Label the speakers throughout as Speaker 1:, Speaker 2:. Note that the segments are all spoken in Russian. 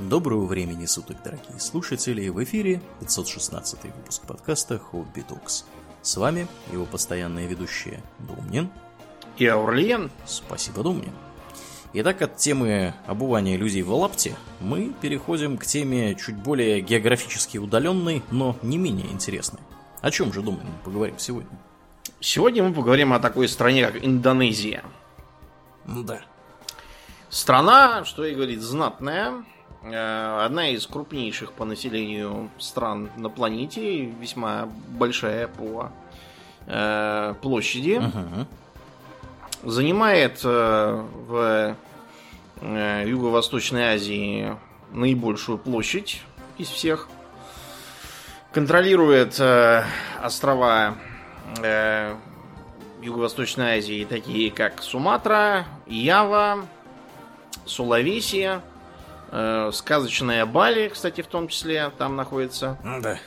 Speaker 1: Доброго времени суток, дорогие слушатели! В эфире 516 выпуск подкаста Хобби Токс. С вами его постоянные ведущие Думнин
Speaker 2: и Аурлиен.
Speaker 1: Спасибо, Думнин. Итак, от темы обувания людей в лапте мы переходим к теме чуть более географически удаленной, но не менее интересной. О чем же, Думнин, поговорим сегодня?
Speaker 2: Сегодня мы поговорим о такой стране, как Индонезия.
Speaker 1: Да.
Speaker 2: Страна, что и говорит, знатная, одна из крупнейших по населению стран на планете, весьма большая по э, площади. Угу. Занимает э, в э, Юго-Восточной Азии наибольшую площадь из всех. Контролирует э, острова э, Юго-Восточной Азии, такие как Суматра, Ява, Сулавесия, Э, сказочная Бали, кстати, в том числе там находится.
Speaker 1: Да.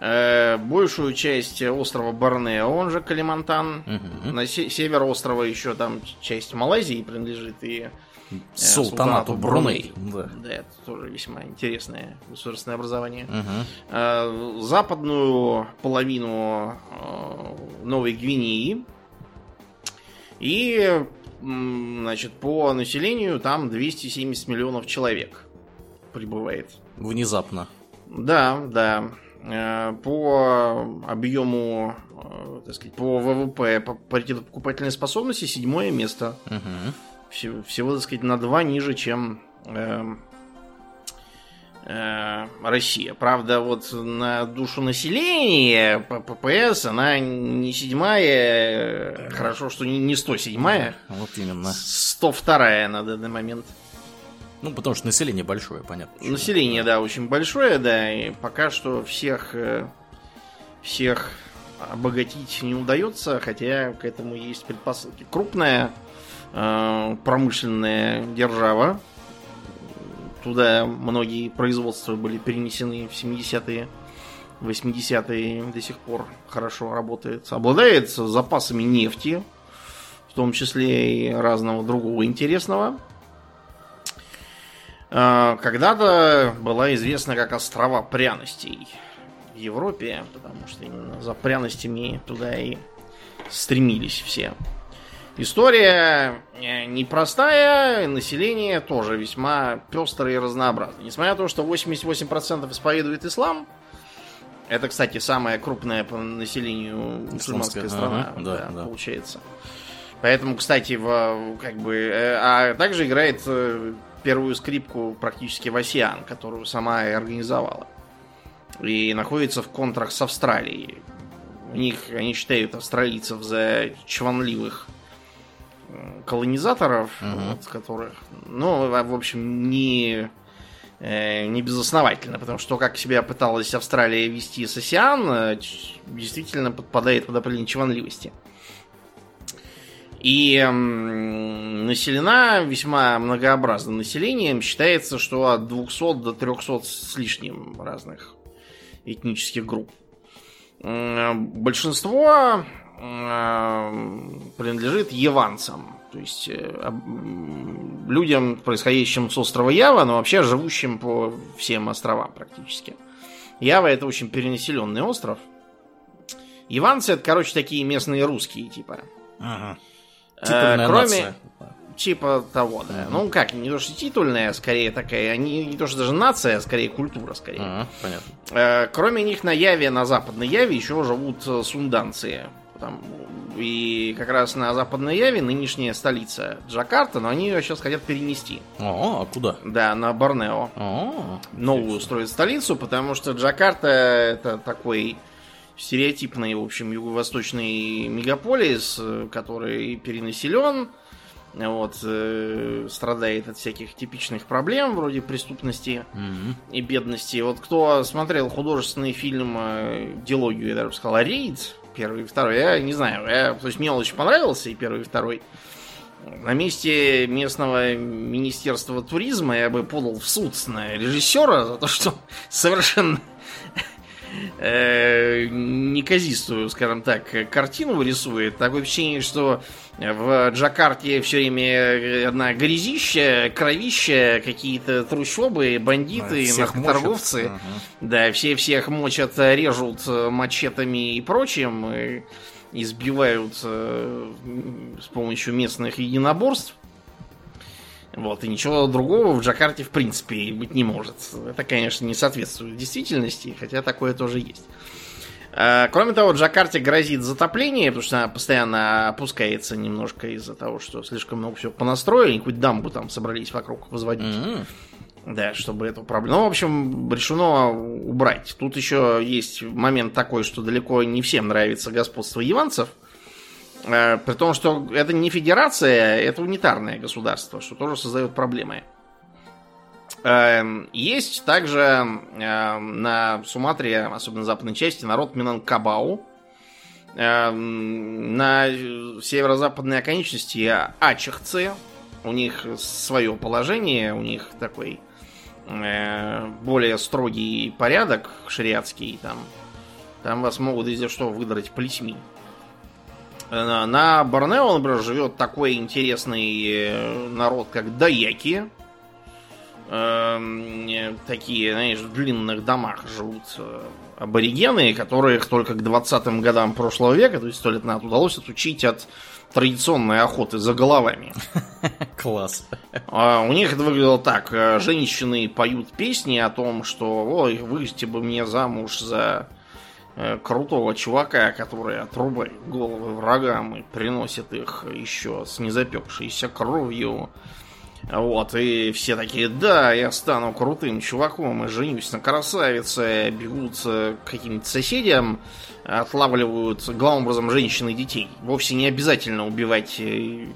Speaker 2: Э, большую часть острова Борнео, он же Калимантан. Угу. На се- север острова еще там часть Малайзии принадлежит и
Speaker 1: э, Султанату Бруней.
Speaker 2: Да. да, это тоже весьма интересное государственное образование. Угу. Э, западную половину э, Новой Гвинеи. И значит, по населению там 270 миллионов человек прибывает.
Speaker 1: Внезапно.
Speaker 2: Да, да. Э, по объему, э, так сказать, по ВВП, по паритету покупательной способности седьмое место. Угу. Всего, всего, так сказать, на два ниже, чем э, э, Россия. Правда, вот на душу населения ППС она не седьмая, хорошо, что не 107-я.
Speaker 1: Вот именно.
Speaker 2: 102-я на данный момент.
Speaker 1: Ну, потому что население большое, понятно.
Speaker 2: Почему. Население, да, очень большое, да, и пока что всех, э, всех обогатить не удается, хотя к этому есть предпосылки. Крупная э, промышленная держава, туда многие производства были перенесены в 70-е, 80-е, до сих пор хорошо работает. Обладает запасами нефти, в том числе и разного другого интересного. А, когда-то была известна как острова пряностей в Европе, потому что именно за пряностями туда и стремились все. История э, непростая, население тоже весьма пестрое и разнообразное. Несмотря на то, что 88% исповедует ислам, это, кстати, самая крупная по населению мусульманская страна, ага, да, да, получается. Поэтому, кстати, в, как бы, э, а также играет э, первую скрипку практически Васиан, которую сама и организовала. И находится в контрах с Австралией. У них, они считают австралийцев за чванливых колонизаторов, угу. вот, которых, ну, в общем, не, э, не безосновательно, потому что как себя пыталась Австралия вести с Осиан, э, действительно подпадает под определение чванливости. И населена весьма многообразным населением. Считается, что от 200 до 300 с лишним разных этнических групп. Большинство принадлежит яванцам. То есть э, людям, происходящим с острова Ява, но вообще живущим по всем островам практически. Ява это очень перенаселенный остров. Яванцы это, короче, такие местные русские, типа. Ага.
Speaker 1: Титульная кроме, нация.
Speaker 2: Типа того, да. Ну как, не то что титульная, а скорее такая, не, не то что даже нация, а скорее культура, скорее. Ага,
Speaker 1: понятно.
Speaker 2: Э, кроме них на Яве, на западной Яве еще живут э, сунданцы. Там, и как раз на западной Яве нынешняя столица Джакарта, но они ее сейчас хотят перенести.
Speaker 1: А, а куда?
Speaker 2: Да, на Борнео. А, Новую строят столицу, потому что Джакарта это такой стереотипный, в общем, юго-восточный мегаполис, который перенаселен, вот, э, страдает от всяких типичных проблем, вроде преступности mm-hmm. и бедности. Вот кто смотрел художественный фильм, э, дилогию, я даже сказал, «Рейд», первый и второй, я не знаю, я, то есть мне он очень понравился, и первый, и второй. На месте местного министерства туризма я бы подал в суд на режиссера за то, что совершенно э, неказистую, скажем так, картину рисует. Такое ощущение, что в Джакарте все время одна грязища, кровища, какие-то трущобы, бандиты,
Speaker 1: Всех
Speaker 2: наркоторговцы.
Speaker 1: мочат.
Speaker 2: Да, все всех мочат, режут мачетами и прочим, и избивают э, с помощью местных единоборств. Вот, и ничего другого в Джакарте в принципе быть не может. Это, конечно, не соответствует действительности, хотя такое тоже есть. А, Кроме того, Джакарте грозит затопление, потому что она постоянно опускается немножко из-за того, что слишком много всего понастроили, какую-то дамбу там собрались вокруг возводить.
Speaker 1: М,
Speaker 2: Да, чтобы эту проблему. Ну, в общем, решено убрать. Тут еще есть момент такой, что далеко не всем нравится господство яванцев. Э, При том, что это не федерация, это унитарное государство, что тоже создает проблемы. Эм, Есть также эм, на Суматре, особенно в западной части, народ Минанкабау. Эм, На северо-западной оконечности ачехцы. У них свое положение, у них такой э, более строгий порядок шариатский. Там, там вас могут, если что, выдрать плетьми. На Борнео, например, живет такой интересный э, народ, как даяки. Эм, Такие, знаешь, в длинных домах живут э, аборигены, которых только к 20-м годам прошлого века, то есть сто лет назад, удалось отучить от традиционной охоты за головами.
Speaker 1: Класс.
Speaker 2: А У них это выглядело так. э, Женщины поют песни о том, что ой, выйти бы мне замуж за крутого чувака, который отрубает головы врагам и приносит их еще с незапекшейся кровью. Вот, и все такие, да, я стану крутым чуваком и женюсь на красавице, бегут э, к каким-то соседям, отлавливают, главным образом, женщин и детей. Вовсе не обязательно убивать э,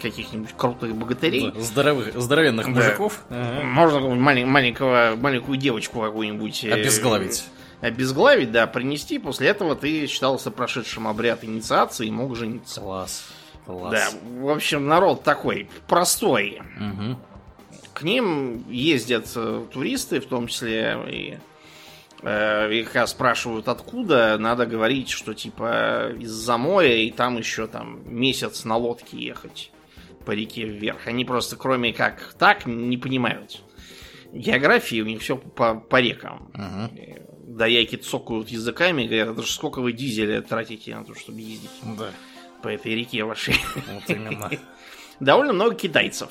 Speaker 2: каких-нибудь крутых богатырей.
Speaker 1: Да, Здоровых, здоровенных
Speaker 2: Да.
Speaker 1: мужиков. Ага.
Speaker 2: Можно малень- маленького, маленькую девочку какую-нибудь... э,
Speaker 1: Обезглавить.
Speaker 2: Обезглавить, да, принести. После этого ты считался прошедшим обряд инициации и мог жениться.
Speaker 1: Класс. Класс.
Speaker 2: Да, в общем, народ такой простой.
Speaker 1: Мгм.
Speaker 2: К ним ездят э, туристы, в том числе и э, их спрашивают откуда, надо говорить, что типа из-за моря, и там еще там месяц на лодке ехать по реке вверх. Они просто кроме как так не понимают. Географии у них все по, по рекам.
Speaker 1: Мгм.
Speaker 2: Даяки цокают языками, говорят, это же сколько вы дизеля тратите на то, чтобы ездить
Speaker 1: Да,
Speaker 2: по этой реке вашей.
Speaker 1: вот именно.
Speaker 2: Довольно много китайцев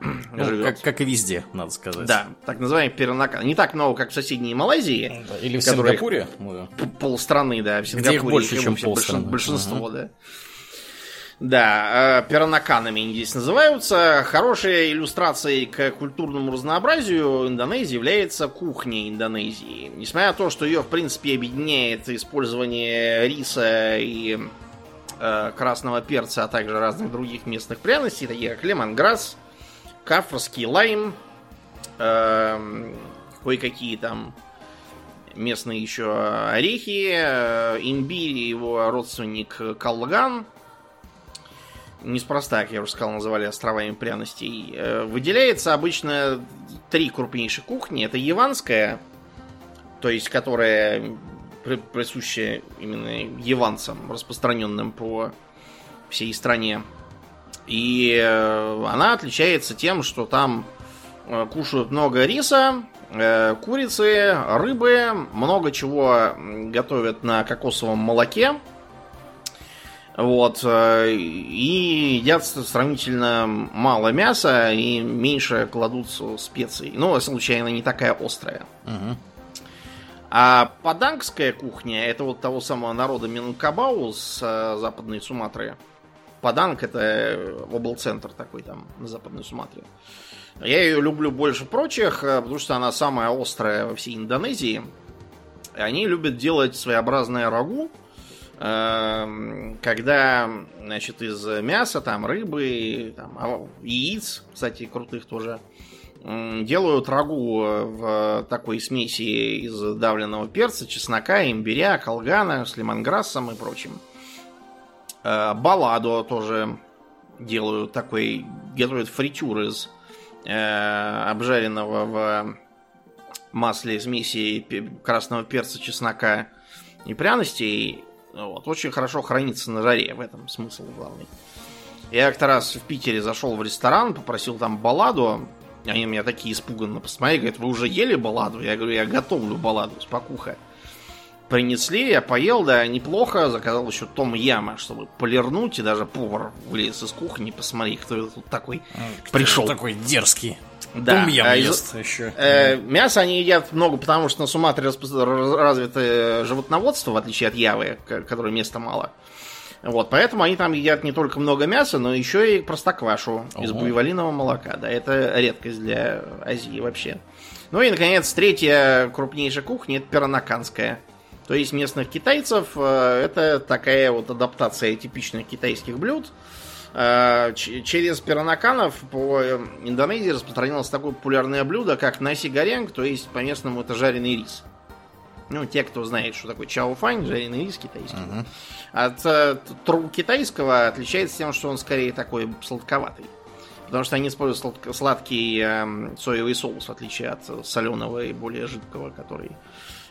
Speaker 1: Ну, как, как и везде, надо сказать.
Speaker 2: Да, так называемый перенакан. Не так много, как в соседней Малайзии.
Speaker 1: Да, Или в Сингапуре.
Speaker 2: Полстраны, да. В
Speaker 1: Где
Speaker 2: Сингапуре
Speaker 1: их больше, чем полстраны.
Speaker 2: Большинство, да. Да, э, пиранаканами они здесь называются. Хорошей иллюстрацией к культурному разнообразию Индонезии является кухня Индонезии. Несмотря на то, что ее, в принципе, объединяет использование риса и э, красного перца, а также разных других местных пряностей, таких как лемонграсс, кафрский лайм, эм, кое-какие там местные еще орехи, э, имбирь его родственник колган. Неспроста, как я уже сказал, называли островами пряностей. Э, Выделяется обычно три крупнейшие кухни. Это яванская, то есть которая при- присуща именно яванцам, распространенным по всей стране. И э, она отличается тем, что там э, кушают много риса, курицы, рыбы, много чего готовят на кокосовом молоке. Вот. э, И едят сравнительно мало мяса и меньше кладут с- специй. Ну, случайно не такая острая.
Speaker 1: Мгм.
Speaker 2: А падангская кухня это вот того самого народа Минкабау с э, западной Суматры. Паданг это облцентр такой там на западной Суматре. Я ее люблю больше прочих, э, потому что она самая острая во всей Индонезии. И Они любят делать своеобразное рагу, когда, значит, из мяса, там, рыбы, там, а, яиц, кстати, крутых тоже, делают рагу э, в такой смеси из давленного перца, чеснока, имбиря, колгана с лимонграссом и прочим. Э, Балладо тоже делают такой, готовят фритюр из э, обжаренного в масле смеси красного перца, чеснока и пряностей вот, очень хорошо хранится на жаре. В этом смысл главный. Я как-то раз в Питере зашел в ресторан, попросил там балладу. Они меня такие испуганно посмотрели, говорят, вы уже ели балладу? Я говорю, я готовлю балладу, спокуха. Принесли, я поел, да, неплохо. Заказал еще Том Яма, чтобы полирнуть. И даже повар вылез из кухни, посмотри, кто тут такой
Speaker 1: А,
Speaker 2: пришел.
Speaker 1: Такой дерзкий.
Speaker 2: Да.
Speaker 1: Том ям
Speaker 2: а из-
Speaker 1: ест еще.
Speaker 2: Э, мясо они едят много, потому что на Суматре развито животноводство, в отличие от Явы, к- которой места мало. Вот, поэтому они там едят не только много мяса, но еще и простоквашу из
Speaker 1: Ого.
Speaker 2: буйволиного молока. Да, это редкость для Азии вообще. Ну и, наконец, третья крупнейшая кухня это пиранаканская. То есть местных китайцев э, это такая вот адаптация типичных китайских блюд. Э, Через пиранаканов по э, Индонезии распространилось такое популярное блюдо, как наси горенг, то есть по-местному это жареный рис. Ну, те, кто знает, что такое чауфань, жареный рис китайский.
Speaker 1: Мгм.
Speaker 2: От э, тру китайского отличается тем, что он скорее такой сладковатый. Потому что они используют сладк- сладкий эм, соевый соус, в отличие от соленого и более жидкого, который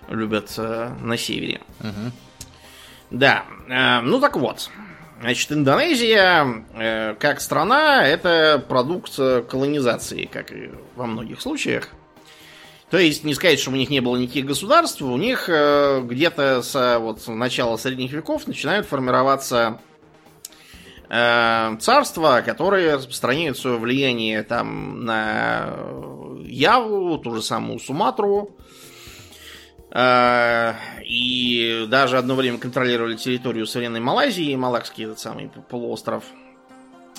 Speaker 2: любят э, на севере.
Speaker 1: Мгм.
Speaker 2: Да, э, ну так вот. Значит, Индонезия, э, как страна, это продукт э, колонизации, как и во многих случаях. То есть, не сказать, что у них не было никаких государств, у них э, где-то с вот, начала средних веков начинают формироваться э, царства, которые распространяют свое влияние там на Яву, ту же самую Суматру, Э, И даже одно время контролировали территорию современной Малайзии, Малакский этот самый полуостров.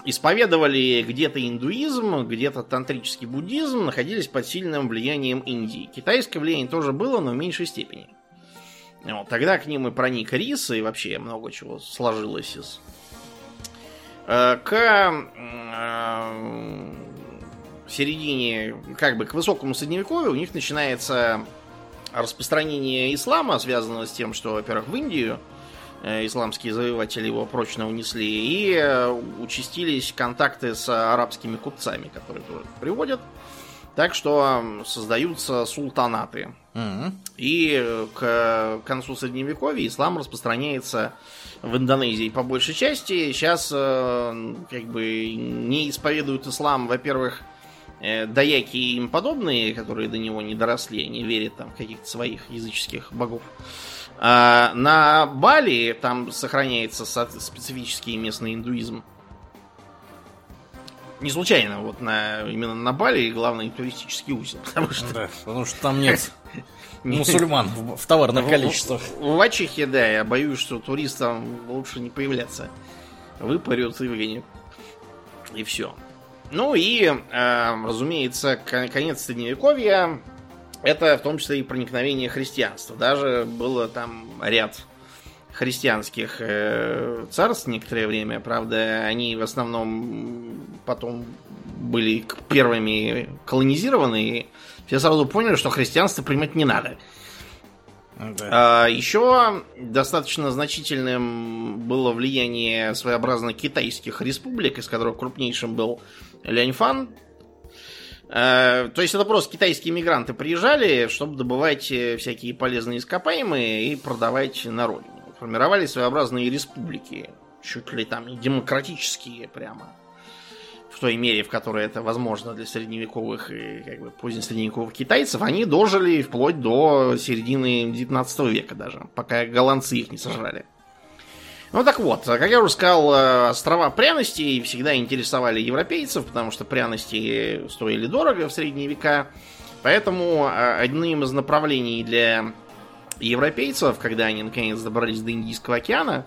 Speaker 2: Исповедовали где-то индуизм, где-то тантрический буддизм, находились под сильным влиянием Индии. Китайское влияние тоже было, но в меньшей степени. Вот, тогда к ним и проник рис, и вообще много чего сложилось из... Э, К э, середине, как бы к высокому средневековью у них начинается распространение ислама, связанного с тем, что, во-первых, в Индию э, исламские завоеватели его прочно унесли, и э, участились контакты с арабскими купцами, которые тоже приводят. Так что создаются султанаты.
Speaker 1: Мгм.
Speaker 2: И э, к концу средневековья ислам распространяется в Индонезии по большей части. Сейчас как бы не исповедуют ислам, во-первых, э, даяки и им подобные, которые до него не доросли, они верят там в каких-то своих языческих богов. А на Бали там сохраняется со- специфический местный индуизм. Не случайно, вот на, именно на Бали главный туристический узел, потому что
Speaker 1: Да, потому что там нет мусульман в, в товарных количествах.
Speaker 2: В Вачехе, да, я боюсь, что туристам лучше не появляться. Выпарют и выгонят. И все. Ну и, э, разумеется, кон- конец средневековья это в том числе и проникновение христианства. Даже было там ряд христианских э, царств некоторое время. Правда, они в основном потом были первыми колонизированы. И все сразу поняли, что христианство принимать не надо.
Speaker 1: Да.
Speaker 2: А, еще достаточно значительным было влияние своеобразно китайских республик, из которых крупнейшим был Ляньфан. А, То есть это просто китайские мигранты приезжали, чтобы добывать э, всякие полезные ископаемые и продавать на родину. Формировали своеобразные республики, чуть ли там не демократические прямо. В той мере, в которой это возможно для средневековых и как бы позднесредневековых китайцев, они дожили вплоть до середины 19 века даже, пока голландцы их не сожрали. Ну так вот, как я уже сказал, э, острова пряностей всегда интересовали европейцев, потому что пряности стоили дорого в средние века. Поэтому э, одним из направлений для европейцев, когда они наконец добрались до Индийского океана,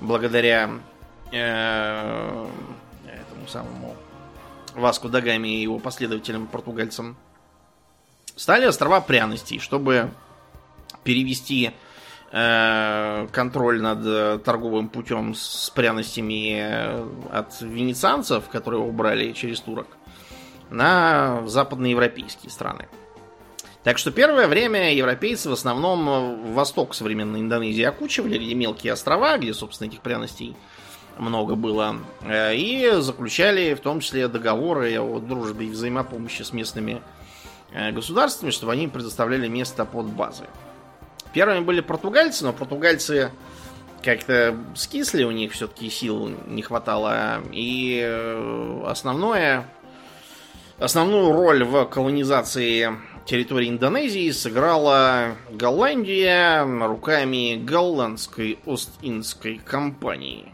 Speaker 2: благодаря э, этому самому Васку Дагаме и его последователям португальцам, стали острова пряностей, чтобы перевести э, контроль над э, торговым путем с пряностями э, от венецианцев, которые убрали через турок, на западноевропейские страны. Так что первое время европейцы в основном э, восток современной Индонезии окучивали, где мелкие острова, где, собственно, этих пряностей много было, э, и заключали в том числе договоры о дружбе и взаимопомощи с местными э, государствами, чтобы они предоставляли место под базы. Первыми были португальцы, но португальцы как-то скисли, у них все-таки сил не хватало. И э, основное, основную роль в колонизации территории Индонезии сыграла Голландия руками голландской Ост-Индской компании.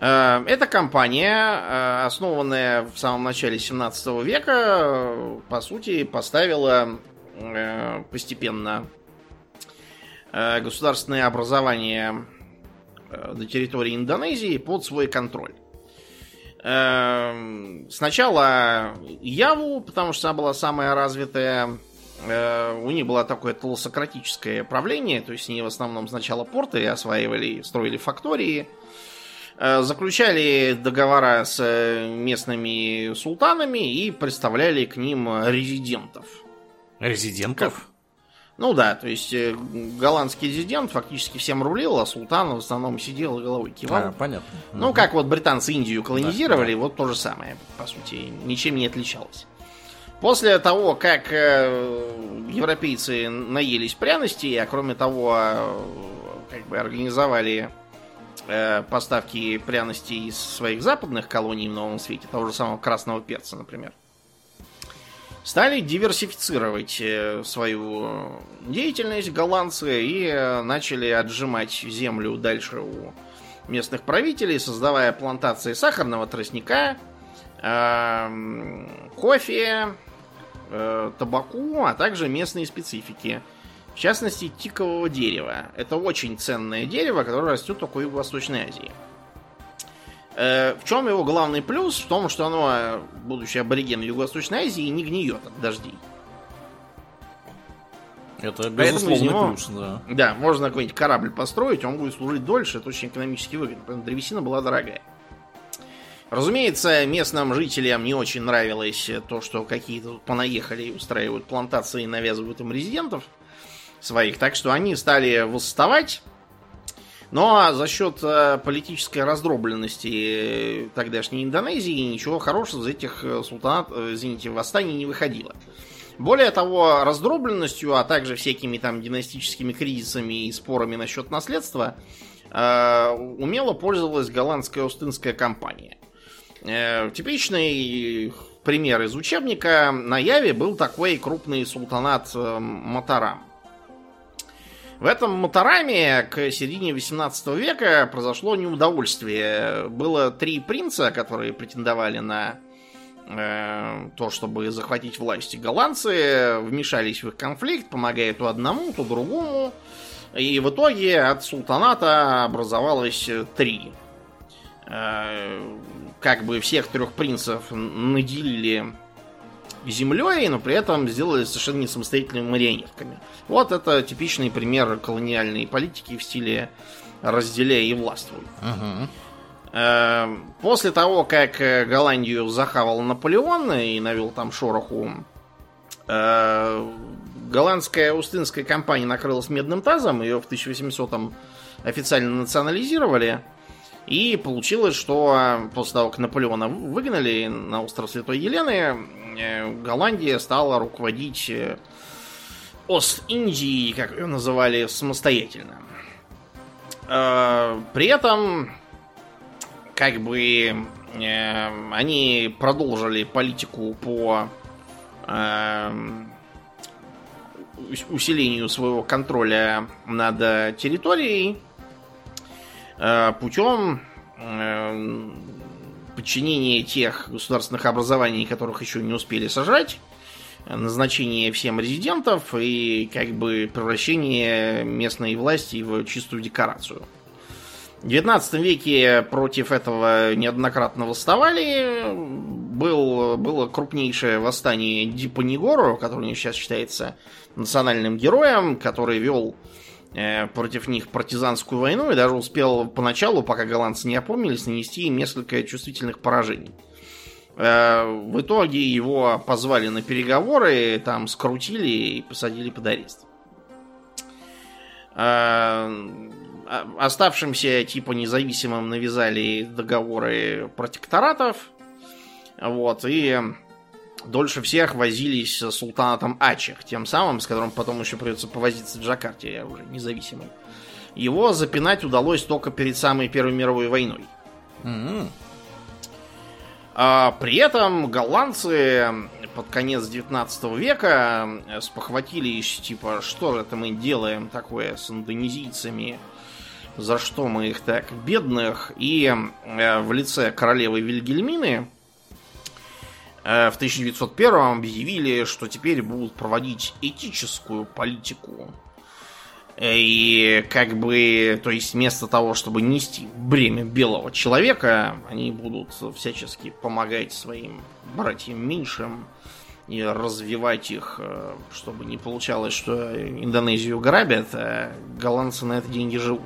Speaker 2: Э, эта компания, э, основанная в самом начале 17 века, по сути, поставила постепенно Э, государственное образование э, на территории Индонезии под свой контроль. Э, сначала Яву, потому что она была самая развитая. У них было такое толсократическое правление, то есть они в основном сначала порты осваивали, строили фактории, заключали договора с местными султанами и представляли к ним резидентов.
Speaker 1: Резидентов?
Speaker 2: Ну да, то есть э, голландский резидент фактически всем рулил, а султан в основном сидел и головой кивал. А,
Speaker 1: понятно.
Speaker 2: Ну, как вот британцы Индию колонизировали, да, да. вот то же самое, по сути, ничем не отличалось. После того, как э, европейцы наелись пряностей, а кроме того, э, как бы организовали поставки пряностей из своих западных колоний в Новом Свете, того же самого красного перца, например, стали диверсифицировать э, свою деятельность голландцы и э, начали отжимать землю дальше у местных правителей, создавая плантации сахарного тростника, эм, кофе, э, табаку, а также местные специфики. В частности, тикового дерева. Это очень ценное дерево, которое растет только в Юго-Восточной Азии. Э, в чем его главный плюс? В том, что оно, будучи абориген Юго-Восточной Азии, не гниет от дождей.
Speaker 1: Это безусловный него, плюс, да.
Speaker 2: Да, можно какой-нибудь корабль построить, он будет служить дольше, это очень экономически выгодно. Поэтому древесина была дорогая. Разумеется, местным жителям не очень нравилось то, что какие-то понаехали и устраивают плантации и навязывают им резидентов своих. Так что они стали восставать но за счет э, политической раздробленности тогдашней Индонезии ничего хорошего из этих э, султанат, э, извините, восстаний не выходило. Более того, раздробленностью, а также всякими там династическими кризисами и спорами насчет наследства умело пользовалась голландская Остинская компания. Типичный пример из учебника на Яве был такой крупный султанат Матарам. В этом Матараме к середине 18 века произошло неудовольствие. Было три принца, которые претендовали на э, то, чтобы захватить власть. Голландцы вмешались в их конфликт, помогая то одному, то другому. И в итоге от султаната образовалось три. Э, как бы всех трех принцев наделили землей, но при этом сделали совершенно не самостоятельными марионетками. Вот это типичный пример колониальной политики в стиле разделяй и властвуй. Угу. После того, как э, Голландию захавал Наполеон и навел там шороху, э, голландская Устинская компания накрылась медным тазом, ее в 1800-м официально национализировали. И получилось, что после того, как Наполеона выгнали на остров Святой Елены, Э, Голландия стала руководить э, Ост-Индией, как ее называли, самостоятельно. Э, при этом, как бы, они продолжили политику по усилению своего контроля над территорией путем подчинение тех государственных образований, которых еще не успели сажать, назначение всем резидентов и как бы превращение местной власти в чистую декорацию. В 19 веке против этого неоднократно восставали. Был, было крупнейшее восстание Дипанигору, который сейчас считается национальным героем, который вел Э, против них партизанскую войну и даже успел поначалу, пока голландцы не опомнились, нанести им несколько чувствительных поражений. Э, в итоге его позвали на переговоры, там скрутили и посадили под арест. Э, оставшимся типа независимым навязали договоры протекторатов. Вот, и дольше всех возились с султанатом Ачех, тем самым, с которым потом еще придется повозиться в Джакарте, уже независимый. Его запинать удалось только перед самой Первой мировой войной.
Speaker 1: М-м.
Speaker 2: А при этом голландцы под конец 19 века спохватились, типа, что это мы делаем такое с индонезийцами, за что мы их так бедных, и э, в лице королевы Вильгельмины э, в 1901 объявили, что теперь будут проводить этическую политику. И как бы, то есть вместо того, чтобы нести бремя белого человека, они будут всячески помогать своим братьям меньшим и развивать их, э, чтобы не получалось, что Индонезию грабят, а голландцы на это деньги живут.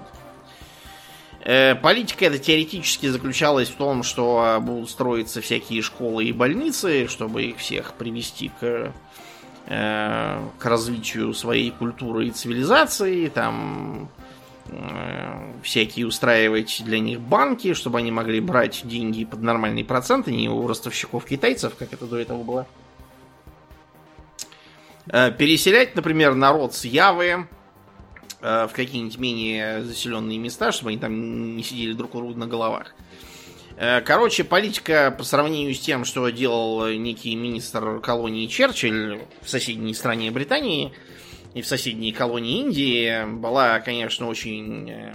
Speaker 2: Э, политика эта теоретически заключалась в том, что будут строиться всякие школы и больницы, чтобы их всех привести к, э, к развитию своей культуры и цивилизации, там э, всякие устраивать для них банки, чтобы они могли брать деньги под нормальные проценты, не у ростовщиков китайцев, как это до этого было. Переселять, например, народ с Явы, в какие-нибудь менее заселенные места, чтобы они там не сидели друг у друга на головах. Э, короче, политика по сравнению с тем, что делал некий министр колонии Черчилль в соседней стране Британии и в соседней колонии Индии, была, конечно, очень э,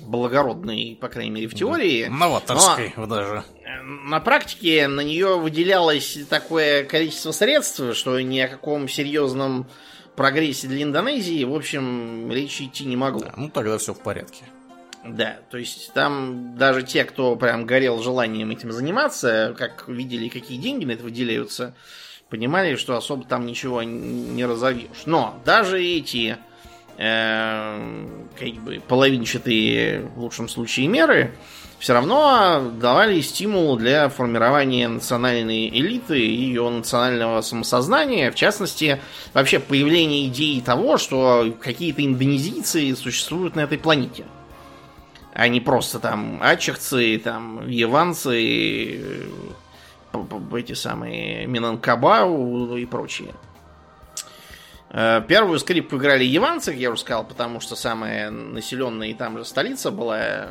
Speaker 2: благородной, по крайней мере, в теории.
Speaker 1: Новаторской но даже.
Speaker 2: На практике на нее выделялось такое количество средств, что ни о каком серьезном прогрессе для Индонезии, в общем, речи идти не могло. Да,
Speaker 1: ну тогда все в порядке.
Speaker 2: Да, то есть там даже те, кто прям горел желанием этим заниматься, как видели, какие деньги на это выделяются, понимали, что особо там ничего не разовьешь. Но даже эти э, как бы половинчатые в лучшем случае меры, все равно давали стимул для формирования национальной элиты и ее национального самосознания. В частности, вообще появление идеи того, что какие-то индонезийцы существуют на этой планете. А не просто там ачерцы, там яванцы, эти самые Минанкабау и прочие. Э, первую скрипку играли яванцы, как я уже сказал, потому что самая населенная и там же столица была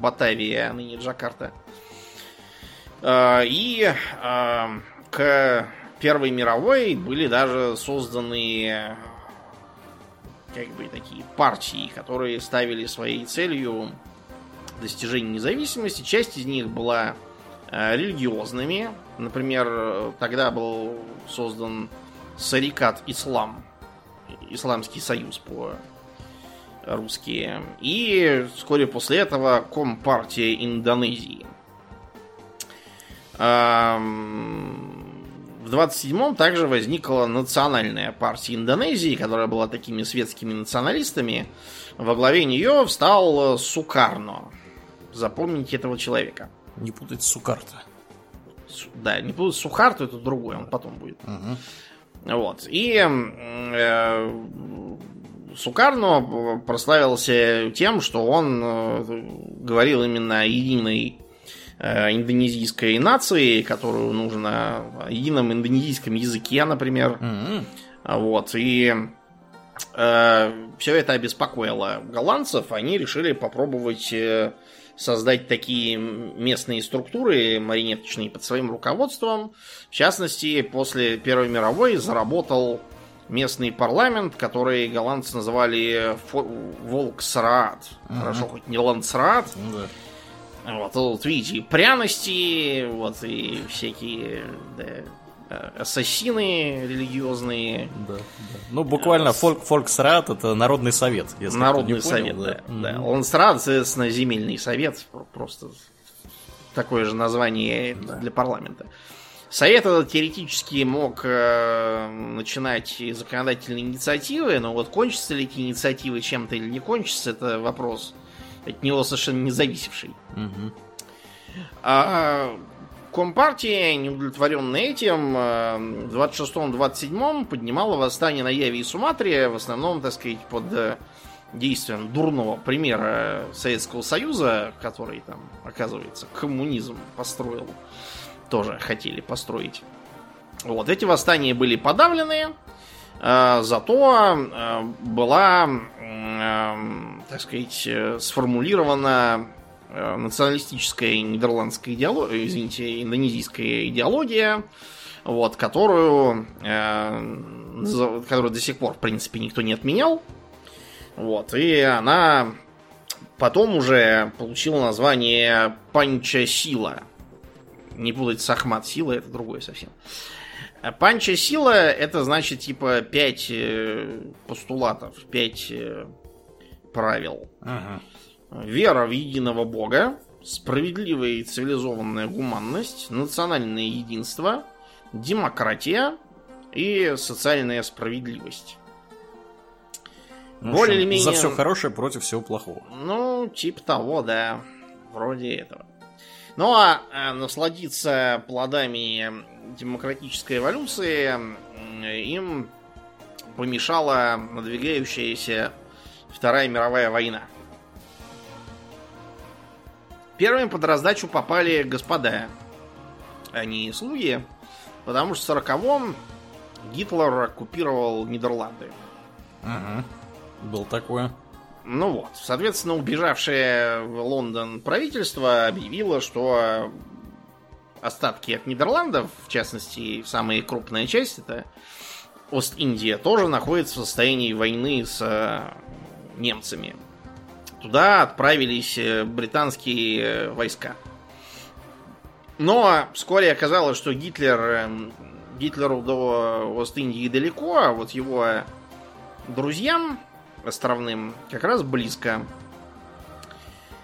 Speaker 2: Батавия, а ныне Джакарта. А, и а, к Первой мировой были даже созданы как бы такие партии, которые ставили своей целью достижение независимости. Часть из них была религиозными. Например, тогда был создан Сарикат Ислам, Исламский союз по русские. И вскоре после этого Компартия Индонезии. В 27-м также возникла национальная партия Индонезии, которая была такими светскими националистами. Во главе нее встал Сукарно. Запомните этого человека.
Speaker 1: Не путать с Сукарто.
Speaker 2: Да, не путать с Сухарто, это другой, он потом будет. Угу. Вот. И э, Сукарно прославился тем, что он э, говорил именно о единой э, индонезийской нации, которую нужно о едином индонезийском языке, например. Mm-hmm. Вот. И э, все это обеспокоило голландцев. Они решили попробовать э, создать такие местные структуры маринеточные под своим руководством. В частности, после Первой мировой заработал местный парламент, который голландцы называли Волксраат. Угу. Хорошо, хоть не Ландсраат. Да. Вот, вот видите, пряности, вот и всякие да, э, ассасины религиозные.
Speaker 1: Да, да. Ну, буквально фольк, фольксрат это народный совет.
Speaker 2: Если народный совет, понял, да. да. да. Лансрат, соответственно, земельный совет. Просто такое же название да. для парламента. Совет этот теоретически мог э, начинать законодательные инициативы, но вот кончатся ли эти инициативы чем-то или не кончатся, это вопрос от него совершенно не зависевший. Угу. А, Компартия, неудовлетворенная этим, э, в 26-27 поднимала восстание на Яве и Суматре, в основном, так сказать, под э, действием дурного примера Советского Союза, который там, оказывается, коммунизм построил тоже хотели построить. Вот, эти восстания были подавлены, э, зато э, была, э, так сказать, сформулирована националистическая нидерландская идеология, извините, индонезийская идеология, вот, которую, которую до сих пор, в принципе, никто не отменял. Вот, и она потом уже получила название Панча Сила. Не путать с Ахмат Сила, это другое совсем. А Панча Сила это значит типа пять э, постулатов, пять э, правил. Ага. Вера в единого бога, справедливая и цивилизованная гуманность, национальное единство, демократия и социальная справедливость.
Speaker 1: Ну, Более или менее... За все хорошее против всего плохого.
Speaker 2: Ну, типа того, да. Вроде этого. Ну а э, насладиться плодами демократической эволюции им помешала надвигающаяся Вторая мировая война. Первыми под раздачу попали господа, а не слуги, потому что в 40-м Гитлер оккупировал Нидерланды.
Speaker 1: Угу. Был такое.
Speaker 2: Ну вот, соответственно, убежавшее в Лондон правительство объявило, что остатки от Нидерландов, в частности, самая крупная часть, это Ост-Индия, тоже находится в состоянии войны с э, немцами. Туда отправились э, британские э, войска. Но вскоре оказалось, что Гитлер, Гитлеру до Ост-Индии далеко, а вот его друзьям островным как раз близко.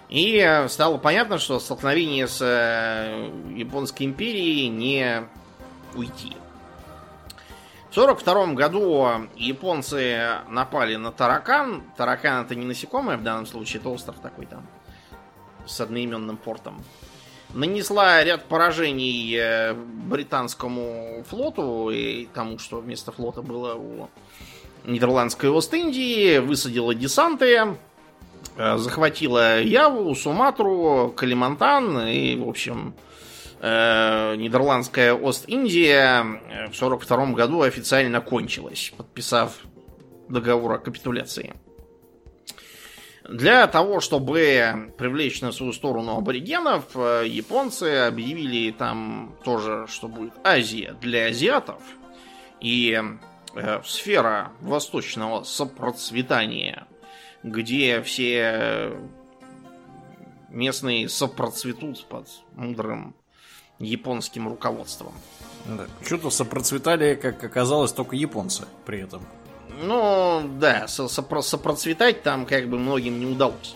Speaker 2: И стало понятно, что столкновение с э, Японской империей не уйти. В 1942 году японцы напали на таракан. Таракан это не насекомое в данном случае, это остров такой там с одноименным портом. Нанесла ряд поражений э, британскому флоту и тому, что вместо флота было у Нидерландской Ост-Индии, высадила десанты, э, захватила Яву, Суматру, Калимантан и, в общем, э, Нидерландская Ост-Индия э, в 1942 году официально кончилась, подписав договор о капитуляции. Для того, чтобы привлечь на свою сторону аборигенов, японцы объявили там тоже, что будет Азия для азиатов. И сфера восточного сопроцветания, где все местные сопроцветут под мудрым японским руководством.
Speaker 1: Да. Что-то сопроцветали, как оказалось, только японцы при этом.
Speaker 2: Ну, да, сопро сопроцветать там как бы многим не удалось.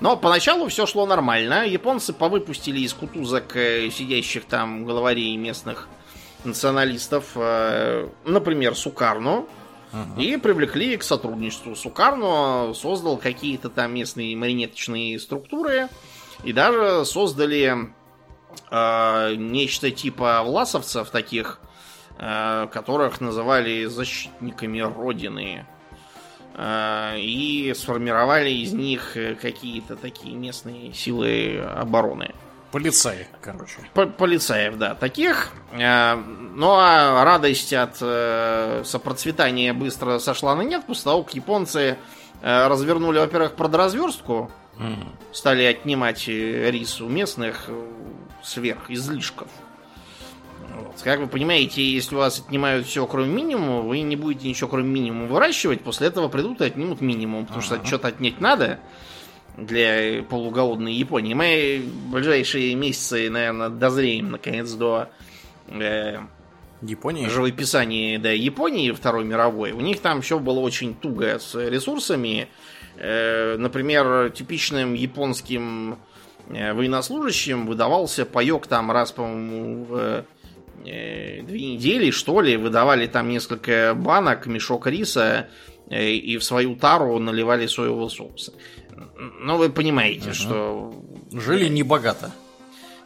Speaker 2: Но поначалу все шло нормально. Японцы повыпустили из кутузок э, сидящих там главарей местных националистов, э, например, Сукарно, uh и привлекли к сотрудничеству. Сукарно создал какие-то там местные маринеточные структуры и даже создали э, нечто типа власовцев таких, э, которых называли защитниками Родины. Э, и сформировали из них какие-то такие местные силы обороны.
Speaker 1: Полицаи, короче.
Speaker 2: По полицаев, да, таких. Э, ну а радость от э, сопроцветания быстро сошла на нет, после того, как японцы э, развернули, во-первых, продразверстку, mm. стали отнимать рис у местных сверх излишков. Вот. Как вы понимаете, если у вас отнимают все, кроме минимума, вы не будете ничего, кроме минимума, выращивать, после этого придут и отнимут минимум, потому uh-huh. что что-то отнять надо для полуголодной Японии. Мы в ближайшие месяцы, наверное, дозреем наконец до
Speaker 1: э, Японии?
Speaker 2: живописания да, Японии Второй мировой. У них там все было очень туго с ресурсами. Э, например, типичным японским э, военнослужащим выдавался паек там раз, по-моему, в э, две недели, что ли, выдавали там несколько банок, мешок риса э, и в свою тару наливали соевого соуса. Ну, вы понимаете, uh что...
Speaker 1: Жили не богато.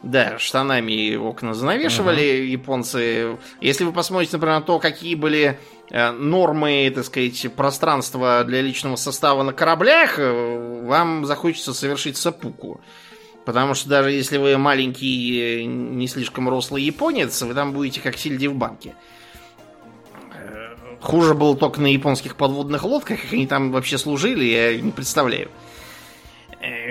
Speaker 2: Да, штанами окна занавешивали uh японцы. Если вы посмотрите, например, на то, какие были э, нормы, так сказать, пространства для личного состава на кораблях, э, вам захочется совершить сапуку. Потому что даже если вы маленький, не слишком рослый японец, вы там будете как сельди в банке. Э, хуже было только на японских подводных лодках, как они там вообще служили, я не представляю. Э,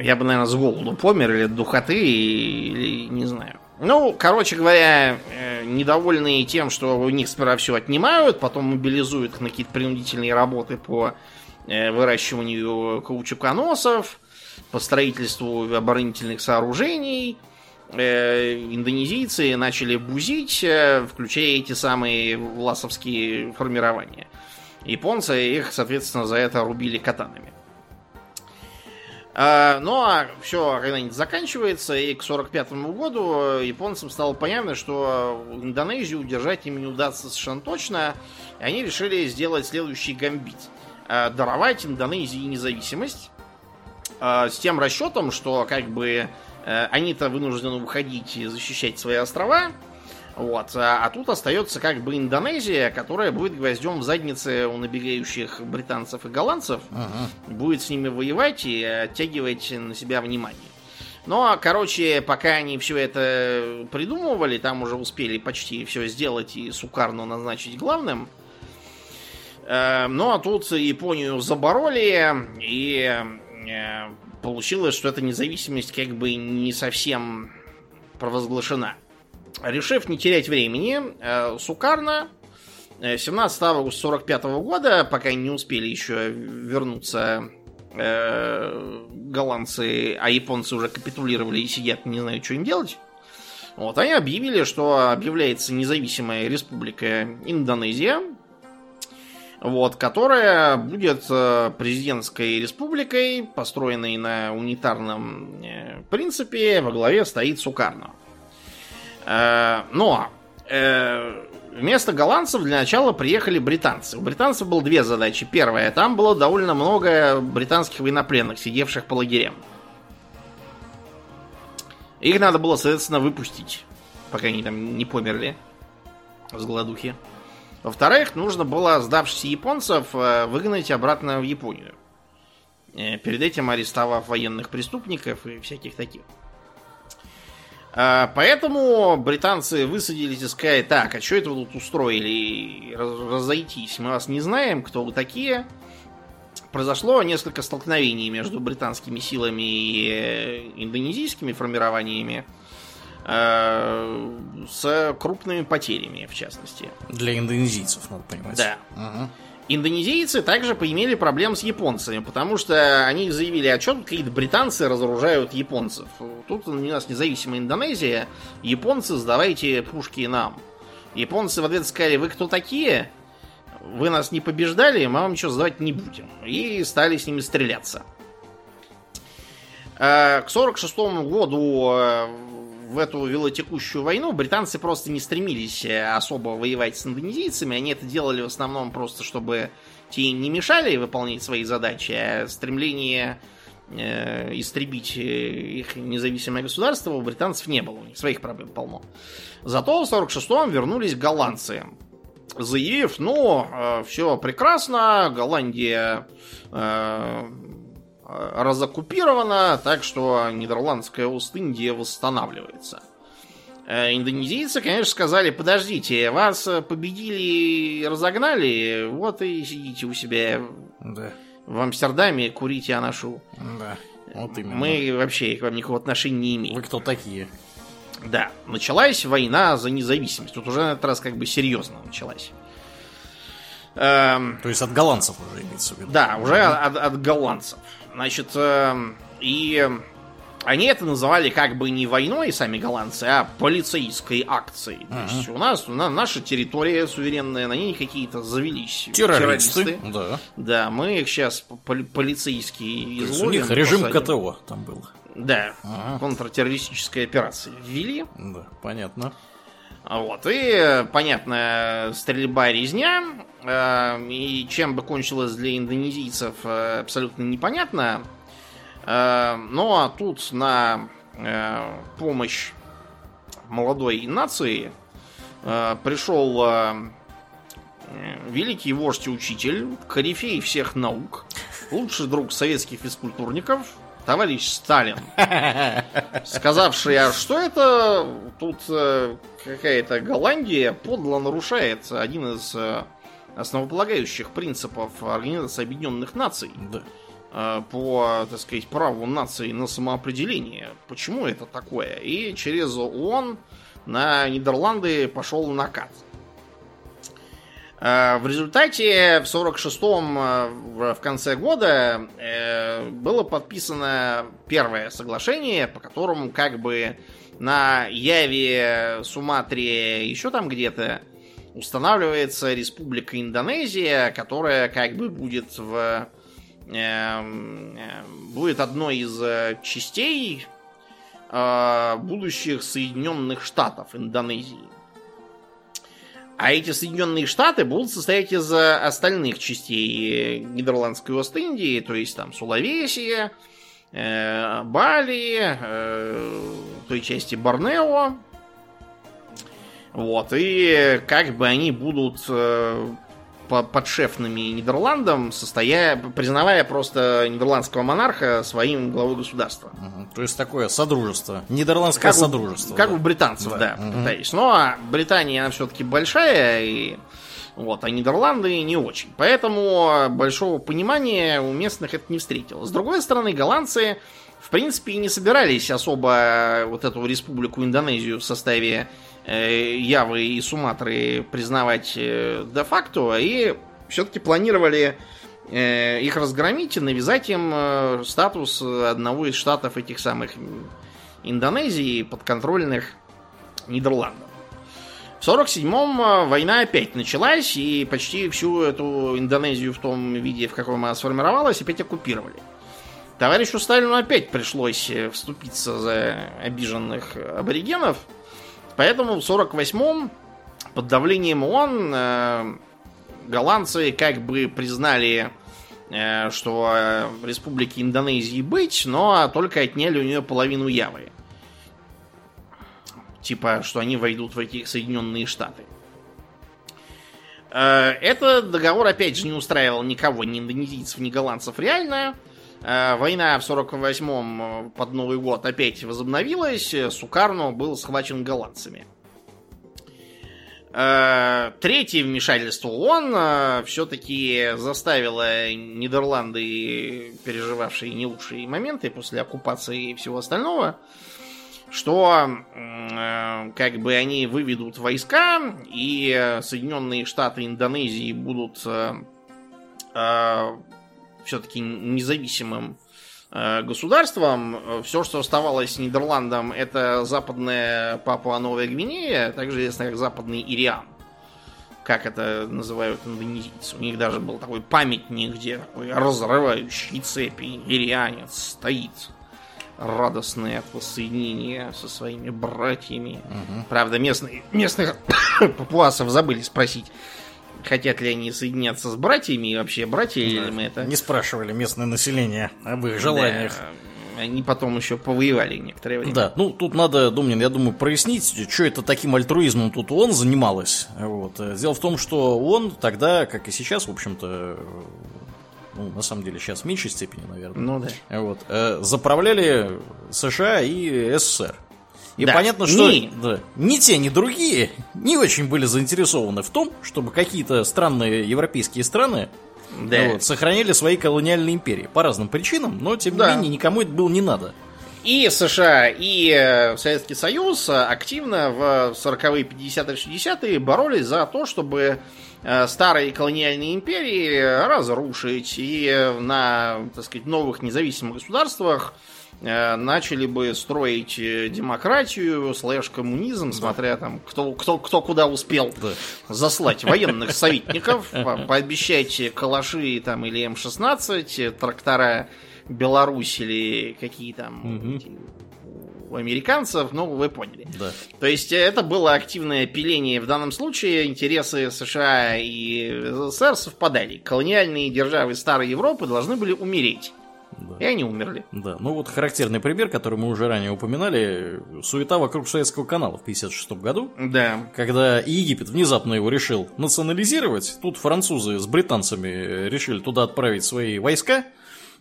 Speaker 2: я бы, наверное, с голоду помер, или от духоты, или не знаю. Ну, короче говоря, э, недовольные тем, что у них сперва все отнимают, потом мобилизуют на какие-то принудительные работы по выращиванию каучуконосов, по строительству оборонительных сооружений. Э, индонезийцы начали бузить, э, включая эти самые власовские формирования. Японцы их, соответственно, за это рубили катанами. А, ну а все когда-нибудь заканчивается, и к 45 году японцам стало понятно, что Индонезию удержать им не удастся совершенно точно. И они решили сделать следующий гамбит. А, даровать Индонезии независимость э, с тем расчетом, что как бы э, они-то вынуждены уходить и защищать свои острова. Вот. А, а тут остается как бы Индонезия, которая будет гвоздем в заднице у набегающих британцев и голландцев. Ага. Будет с ними воевать и оттягивать на себя внимание. Но, короче, пока они все это придумывали, там уже успели почти все сделать и Сукарну назначить главным. Э, ну, а тут Японию забороли, и Э, получилось, что эта независимость как бы не совсем провозглашена. Решив не терять времени, э, Сукарна 17 августа 45 года, пока не успели еще вернуться э, голландцы, а японцы уже капитулировали и сидят, не знаю, что им делать. Вот, они объявили, что объявляется независимая республика Индонезия, вот, которая будет э, президентской республикой, построенной на унитарном э, принципе, во главе стоит Сукарно. Э, но вместо голландцев для начала приехали британцы. У британцев было две задачи. Первая, там было довольно много британских военнопленных, сидевших по лагерям. Их надо было, соответственно, выпустить, пока они там не померли с голодухи. Во-вторых, нужно было сдавшихся японцев э, выгнать обратно в Японию. Э, перед этим арестовав военных преступников и всяких таких. Э, поэтому британцы высадились и сказали, так, а что это вы тут устроили? Разойтись, мы вас не знаем, кто вы такие. Произошло несколько столкновений между британскими силами и индонезийскими формированиями. Э, с крупными потерями, в частности.
Speaker 1: Для индонезийцев, надо понимать.
Speaker 2: Да. Угу. Индонезийцы также поимели проблем с японцами, потому что они заявили, а что какие-то британцы разоружают японцев? Тут у нас независимая Индонезия, японцы сдавайте пушки нам. Японцы в ответ сказали, вы кто такие? Вы нас не побеждали, мы вам ничего сдавать не будем. И стали с ними стреляться. Э, к 46 году э, в эту велотекущую войну британцы просто не стремились э, особо воевать с индонезийцами. Они это делали в основном просто, чтобы те не мешали выполнять свои задачи, а стремление э, истребить э, их независимое государство у британцев не было. У них своих проблем полно. Зато в 46-м вернулись голландцы, заявив, ну, э, все прекрасно, Голландия э, разоккупирована, так что Нидерландская Ост-Индия восстанавливается. Э, индонезийцы, конечно, сказали, подождите, вас победили и разогнали, вот и сидите у себя да. в Амстердаме, курите анашу.
Speaker 1: Да, вот именно.
Speaker 2: Мы вообще к вам никакого отношения не имеем.
Speaker 1: Вы кто такие?
Speaker 2: Да, началась война за независимость. Тут уже на этот раз как бы серьезно началась.
Speaker 1: Эм, То есть от голландцев уже имеется в виду?
Speaker 2: Да, уже от, от голландцев. Значит, э, и они это называли как бы не войной, сами голландцы, а полицейской акцией. То есть у нас на, наша территория суверенная, на ней какие-то завелись
Speaker 1: террористы. террористы. Да.
Speaker 2: да, мы их сейчас поли- полицейские
Speaker 1: изловим. У них режим посадим. КТО там был.
Speaker 2: Да, ага. контртеррористическая операция ввели.
Speaker 1: Да, понятно.
Speaker 2: Вот, и, понятно, стрельба, резня, э, и чем бы кончилось для индонезийцев, э, абсолютно непонятно. Э, ну, а тут на помощь молодой нации пришел великий вождь и учитель, корифей всех наук, лучший друг советских физкультурников, товарищ Сталин, сказавший, а что это тут э, какая-то Голландия подло нарушает один из э, основополагающих принципов Организации Объединенных Наций
Speaker 1: Да.
Speaker 2: э, по, так сказать, праву нации на самоопределение. Почему это такое? И через ООН на Нидерланды пошел накат. Э, В результате в 46-м э, в конце года э, было подписано первое соглашение, по которому как бы на Яве, Суматре, еще там где-то устанавливается Республика Индонезия, которая как бы будет в эм, э, будет одной из частей будущих Соединенных Штатов Индонезии. А эти Соединенные Штаты будут состоять из э, остальных частей э, Нидерландской Ост-Индии, то есть там Сулавесия, э, Бали, э, той части Борнео. Вот, и как бы они будут э, подшефными Нидерландам, состоя, признавая просто нидерландского монарха своим главой государства.
Speaker 1: Мгм. То есть такое содружество. Нидерландское
Speaker 2: Как у-
Speaker 1: содружество.
Speaker 2: Как
Speaker 1: да.
Speaker 2: у британцев,
Speaker 1: Да.
Speaker 2: да,
Speaker 1: Мгм.
Speaker 2: пытались. Но Британия, она все-таки большая, и вот, а Нидерланды не очень. Поэтому большого понимания у местных это не встретило. С другой стороны, голландцы, в принципе, и не собирались особо вот эту республику Индонезию в составе Явы и Суматры признавать э, де-факто, и все-таки планировали э, их разгромить и навязать им э, статус одного из штатов этих самых Индонезии, подконтрольных Нидерландам. В 47-м э, война опять началась, и почти всю эту Индонезию в том виде, в каком она сформировалась, опять оккупировали. Товарищу Сталину опять пришлось э, вступиться за обиженных аборигенов, поэтому в 48-м под давлением ООН э, голландцы как бы признали, э, что э, республике Индонезии быть, но только отняли у нее половину Явы. Типа, что они войдут в эти Соединенные Штаты. Э, Этот договор, опять же, не устраивал никого, ни индонезийцев, ни голландцев реально. Война в 48-м э, под Новый год опять возобновилась. э, Сукарно был схвачен голландцами. Э, Третье вмешательство ООН все-таки заставило Нидерланды, переживавшие не лучшие моменты после оккупации и всего остального, что э, как бы они выведут войска, и э, Соединенные Штаты Индонезии будут все-таки независимым э, государством. Все, что оставалось Нидерландам, это западная Папуа-Новая Гвинея, также известно как западный Ириан. Как это называют индонезийцы. У них даже был такой памятник, где такой разрывающий цепи ирианец стоит радостный от воссоединения со своими братьями. Правда, местные, местных папуасов забыли спросить, хотят ли они соединяться с братьями и вообще братья или мы это...
Speaker 1: Не спрашивали местное население об их желаниях.
Speaker 2: Да, они потом еще повоевали некоторое время.
Speaker 1: Да, ну тут надо, Домнин, я думаю, прояснить, что это таким альтруизмом тут ООН занималась. Вот. Дело в том, что ООН тогда, как и сейчас, в общем-то, э, ну, на самом деле, сейчас в меньшей степени, наверное,
Speaker 2: Ну да.
Speaker 1: вот, э, заправляли США и СССР. И
Speaker 2: Да,
Speaker 1: понятно, что
Speaker 2: ни-
Speaker 1: да, ни те, ни другие не очень были заинтересованы в том, чтобы какие-то странные европейские страны
Speaker 2: Да.
Speaker 1: вот, сохраняли свои колониальные империи. По разным причинам, но тем не
Speaker 2: Да.
Speaker 1: менее никому это было не надо.
Speaker 2: И США, и э, Советский Союз э, активно в 40-е, 50-е, 60-е боролись за то, чтобы э, старые колониальные империи разрушить и на, так сказать, новых независимых государствах начали бы строить э, демократию, слэш-коммунизм, смотря там, кто, кто, кто куда успел
Speaker 1: Да.
Speaker 2: заслать военных советников, по- пообещать калаши там или М-16, трактора Беларусь или какие там эти у американцев, ну, вы поняли.
Speaker 1: Да.
Speaker 2: То есть э, это было активное пиление. В данном случае интересы США и СССР совпадали. Колониальные державы Старой Европы должны были умереть.
Speaker 1: Да.
Speaker 2: И они умерли.
Speaker 1: Да, ну вот характерный пример, который мы уже ранее упоминали, суета вокруг Советского канала в 1956 году,
Speaker 2: Да.
Speaker 1: когда Египет внезапно его решил национализировать, тут французы с британцами решили туда отправить свои войска,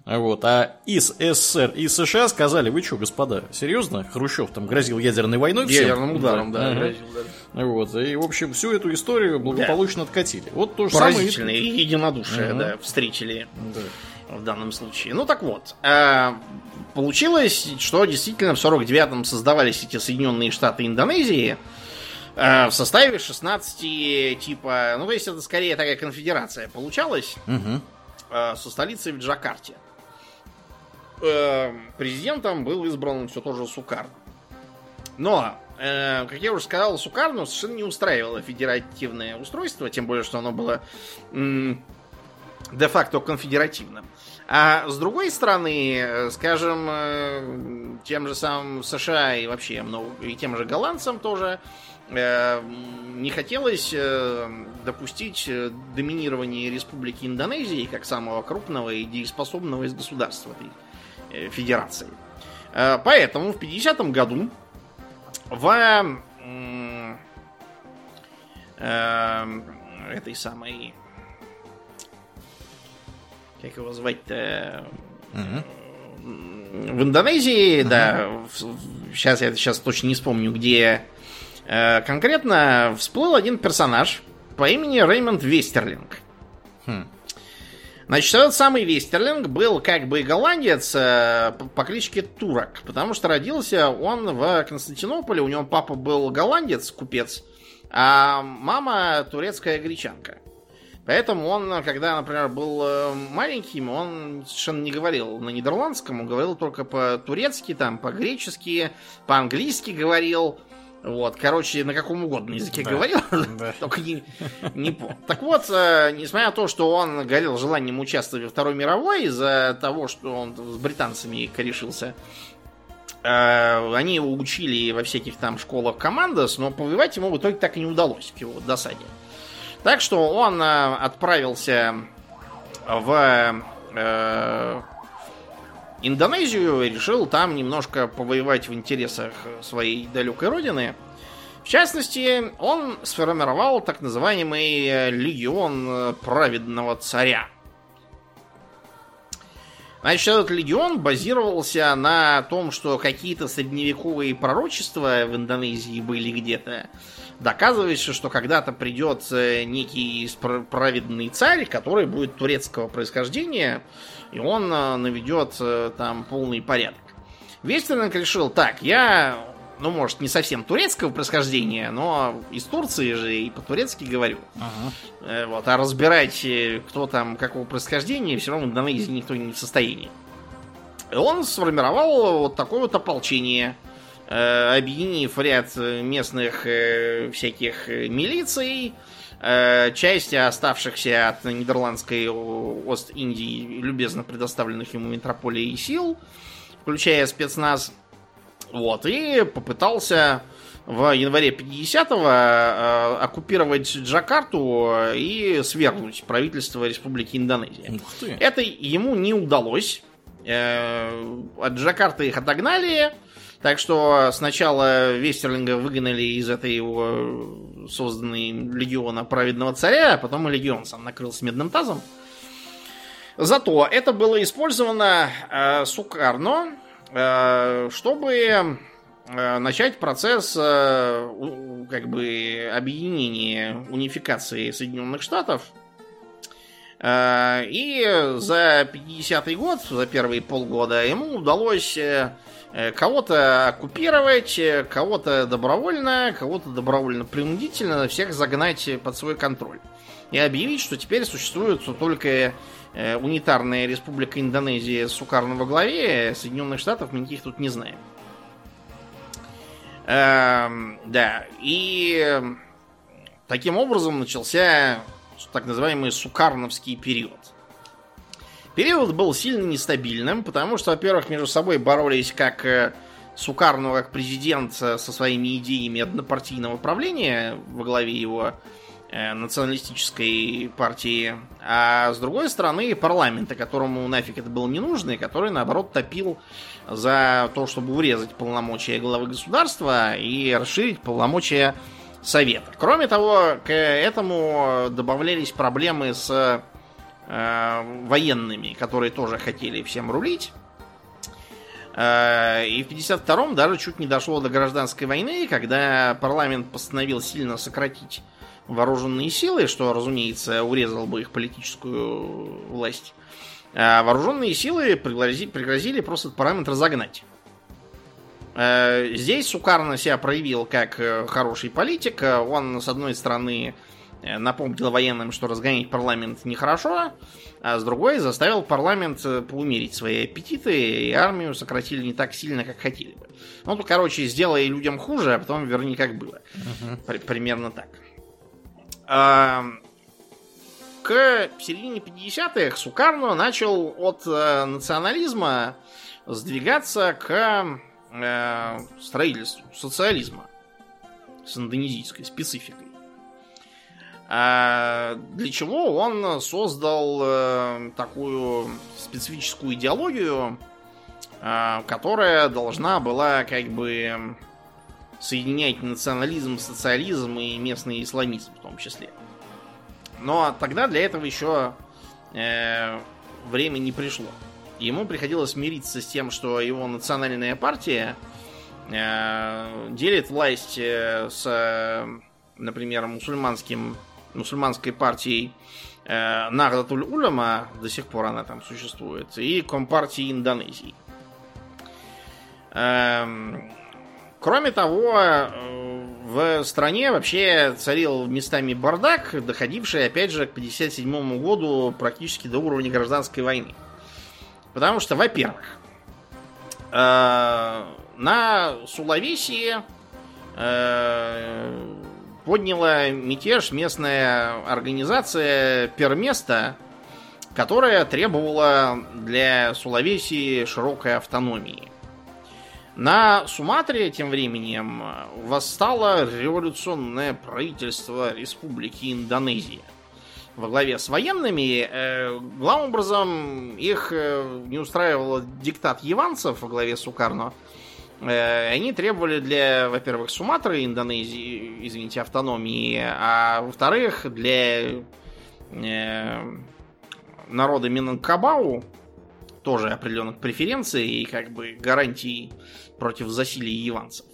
Speaker 1: Вот. А из СССР и США сказали, вы что, господа, серьезно? Хрущев там грозил ядерной войной всем?
Speaker 2: Ядерным ударом, да,
Speaker 1: Ага.
Speaker 2: грозил, да.
Speaker 1: Вот. И, в общем, всю эту историю благополучно откатили. Вот то же
Speaker 2: Поразительное
Speaker 1: самое.
Speaker 2: единодушие,
Speaker 1: Мгм.
Speaker 2: да, встретили
Speaker 1: Да.
Speaker 2: В данном случае. Ну так вот, э, получилось, что действительно в 49-м создавались эти Соединенные Штаты Индонезии э, в составе 16 типа, ну то есть это скорее такая конфедерация получалась э, со столицей в Джакарте. Президентом был избран все тоже Сукар. Но, как я уже сказал, Сукарну совершенно не устраивало федеративное устройство, тем более, что оно было де-факто конфедеративным. А с другой стороны, э, скажем, э, тем же самым США и вообще много, и тем же голландцам тоже э, не хотелось допустить доминирование Республики Индонезии как самого крупного и дееспособного из государств этой федерации. Поэтому в 50-м году в э, этой самой как его звать-то
Speaker 1: Мгм.
Speaker 2: в Индонезии, да, сейчас я сейчас точно не вспомню, где э, конкретно всплыл один персонаж по имени Реймонд Вестерлинг.
Speaker 1: Хм.
Speaker 2: Значит, этот самый Вестерлинг был как бы голландец э, по- по кличке Турок, потому что родился он в Константинополе, у него папа был голландец, купец, а мама турецкая гречанка. Поэтому он, когда, например, был э, маленьким, он совершенно не говорил на нидерландском, он говорил только по-турецки, там, по-гречески, по-английски говорил. Вот, короче, на каком угодно языке
Speaker 1: Да.
Speaker 2: говорил,
Speaker 1: Да.
Speaker 2: только не, не помню. Так вот, э, несмотря на то, что он горел желанием участвовать во Второй мировой из-за того, что он с британцами корешился, э, они его учили во всяких там школах командос, но повоевать ему в итоге так и не удалось, к его досаде. Так что он э, отправился в э, Индонезию и решил там немножко повоевать в интересах своей далекой родины. В частности, он сформировал так называемый э, легион э, праведного царя. Значит, этот легион базировался на том, что какие-то средневековые пророчества в Индонезии были где-то. Доказывается, что когда-то придет некий праведный царь, который будет турецкого происхождения, и он э, наведет э, там полный порядок. Вестерлинг решил, так, я, ну, может, не совсем турецкого происхождения, но из Турции же и по-турецки говорю.
Speaker 1: Ага.
Speaker 2: Э, Вот, а разбирать, кто там какого происхождения, все равно в Индонезии никто не в состоянии. И он сформировал вот такое вот ополчение, объединив ряд э, местных э, всяких э, милиций, э, часть оставшихся от нидерландской Ост-Индии, любезно предоставленных ему метрополией сил, включая спецназ. Вот, и попытался в январе 50-го э, оккупировать Джакарту и свергнуть правительство Республики Индонезия. Это ему не удалось. Э, От Джакарты их отогнали. Так что сначала Вестерлинга выгнали из этой его созданной легиона праведного царя, а потом и легион сам накрылся медным тазом. Зато это было использовано э, Сукарно, э, чтобы э, начать процесс э, как бы объединения, унификации Соединенных Штатов. Э, И за 50-й год, за первые полгода, ему удалось э, э, кого-то оккупировать, э, кого-то добровольно, кого-то добровольно-принудительно, всех загнать под свой контроль. И объявить, что теперь существует только э, унитарная республика Индонезия с Сукарно во главе, Соединенных Штатов мы никаких тут не знаем. Эм, да, и таким образом начался так называемый Сукарновский период. Период был сильно нестабильным, потому что, во-первых, между собой боролись как э, Сукарно, как президент э, со своими идеями однопартийного правления во главе его э, националистической партии, а с другой стороны парламента, которому нафиг это было не нужно, и который, наоборот, топил за то, чтобы урезать полномочия главы государства и расширить полномочия Совета. Кроме того, к этому добавлялись проблемы с военными, которые тоже хотели всем рулить. Э, и в 52-м даже чуть не дошло до гражданской войны, когда парламент постановил сильно сократить вооруженные силы, что, разумеется, урезало бы их политическую власть. А вооруженные силы пригрозили, пригрозили просто парламент разогнать. Э, здесь Сукарно себя проявил как э, хороший политик. Он, с одной стороны, напомнил военным, что разгонять парламент нехорошо, а с другой заставил парламент э, поумерить свои аппетиты, и армию сократили не так сильно, как хотели бы. Ну, то, короче, сделай людям хуже, а потом верни, как было. При- примерно так. А, к середине 50-х Сукарно начал от э, национализма сдвигаться к э, строительству социализма с индонезийской спецификой. А для чего он создал э, такую специфическую идеологию, э, которая должна была как бы соединять национализм, социализм и местный исламизм в том числе. Но тогда для этого еще э, время не пришло. Ему приходилось мириться с тем, что его национальная партия э, делит власть э, с, например, мусульманским мусульманской партией э, Нагдатуль Улама, до сих пор она там существует, и Компартии Индонезии. Эм, кроме того, э, в стране вообще царил местами бардак, доходивший, опять же, к 1957 году практически до уровня гражданской войны. Потому что, во-первых, э, на Сулавесии э, подняла мятеж местная организация Перместа, которая требовала для Сулавесии широкой автономии. На Суматре тем временем восстало революционное правительство Республики Индонезия. Во главе с военными, э, главным образом, их э, не устраивал диктат яванцев во главе с Сукарно, Э, они требовали для, во-первых, Суматры, Индонезии, извините, автономии, а во-вторых, для э, народа Минанкабау тоже определенных преференций и как бы гарантий против засилия яванцев.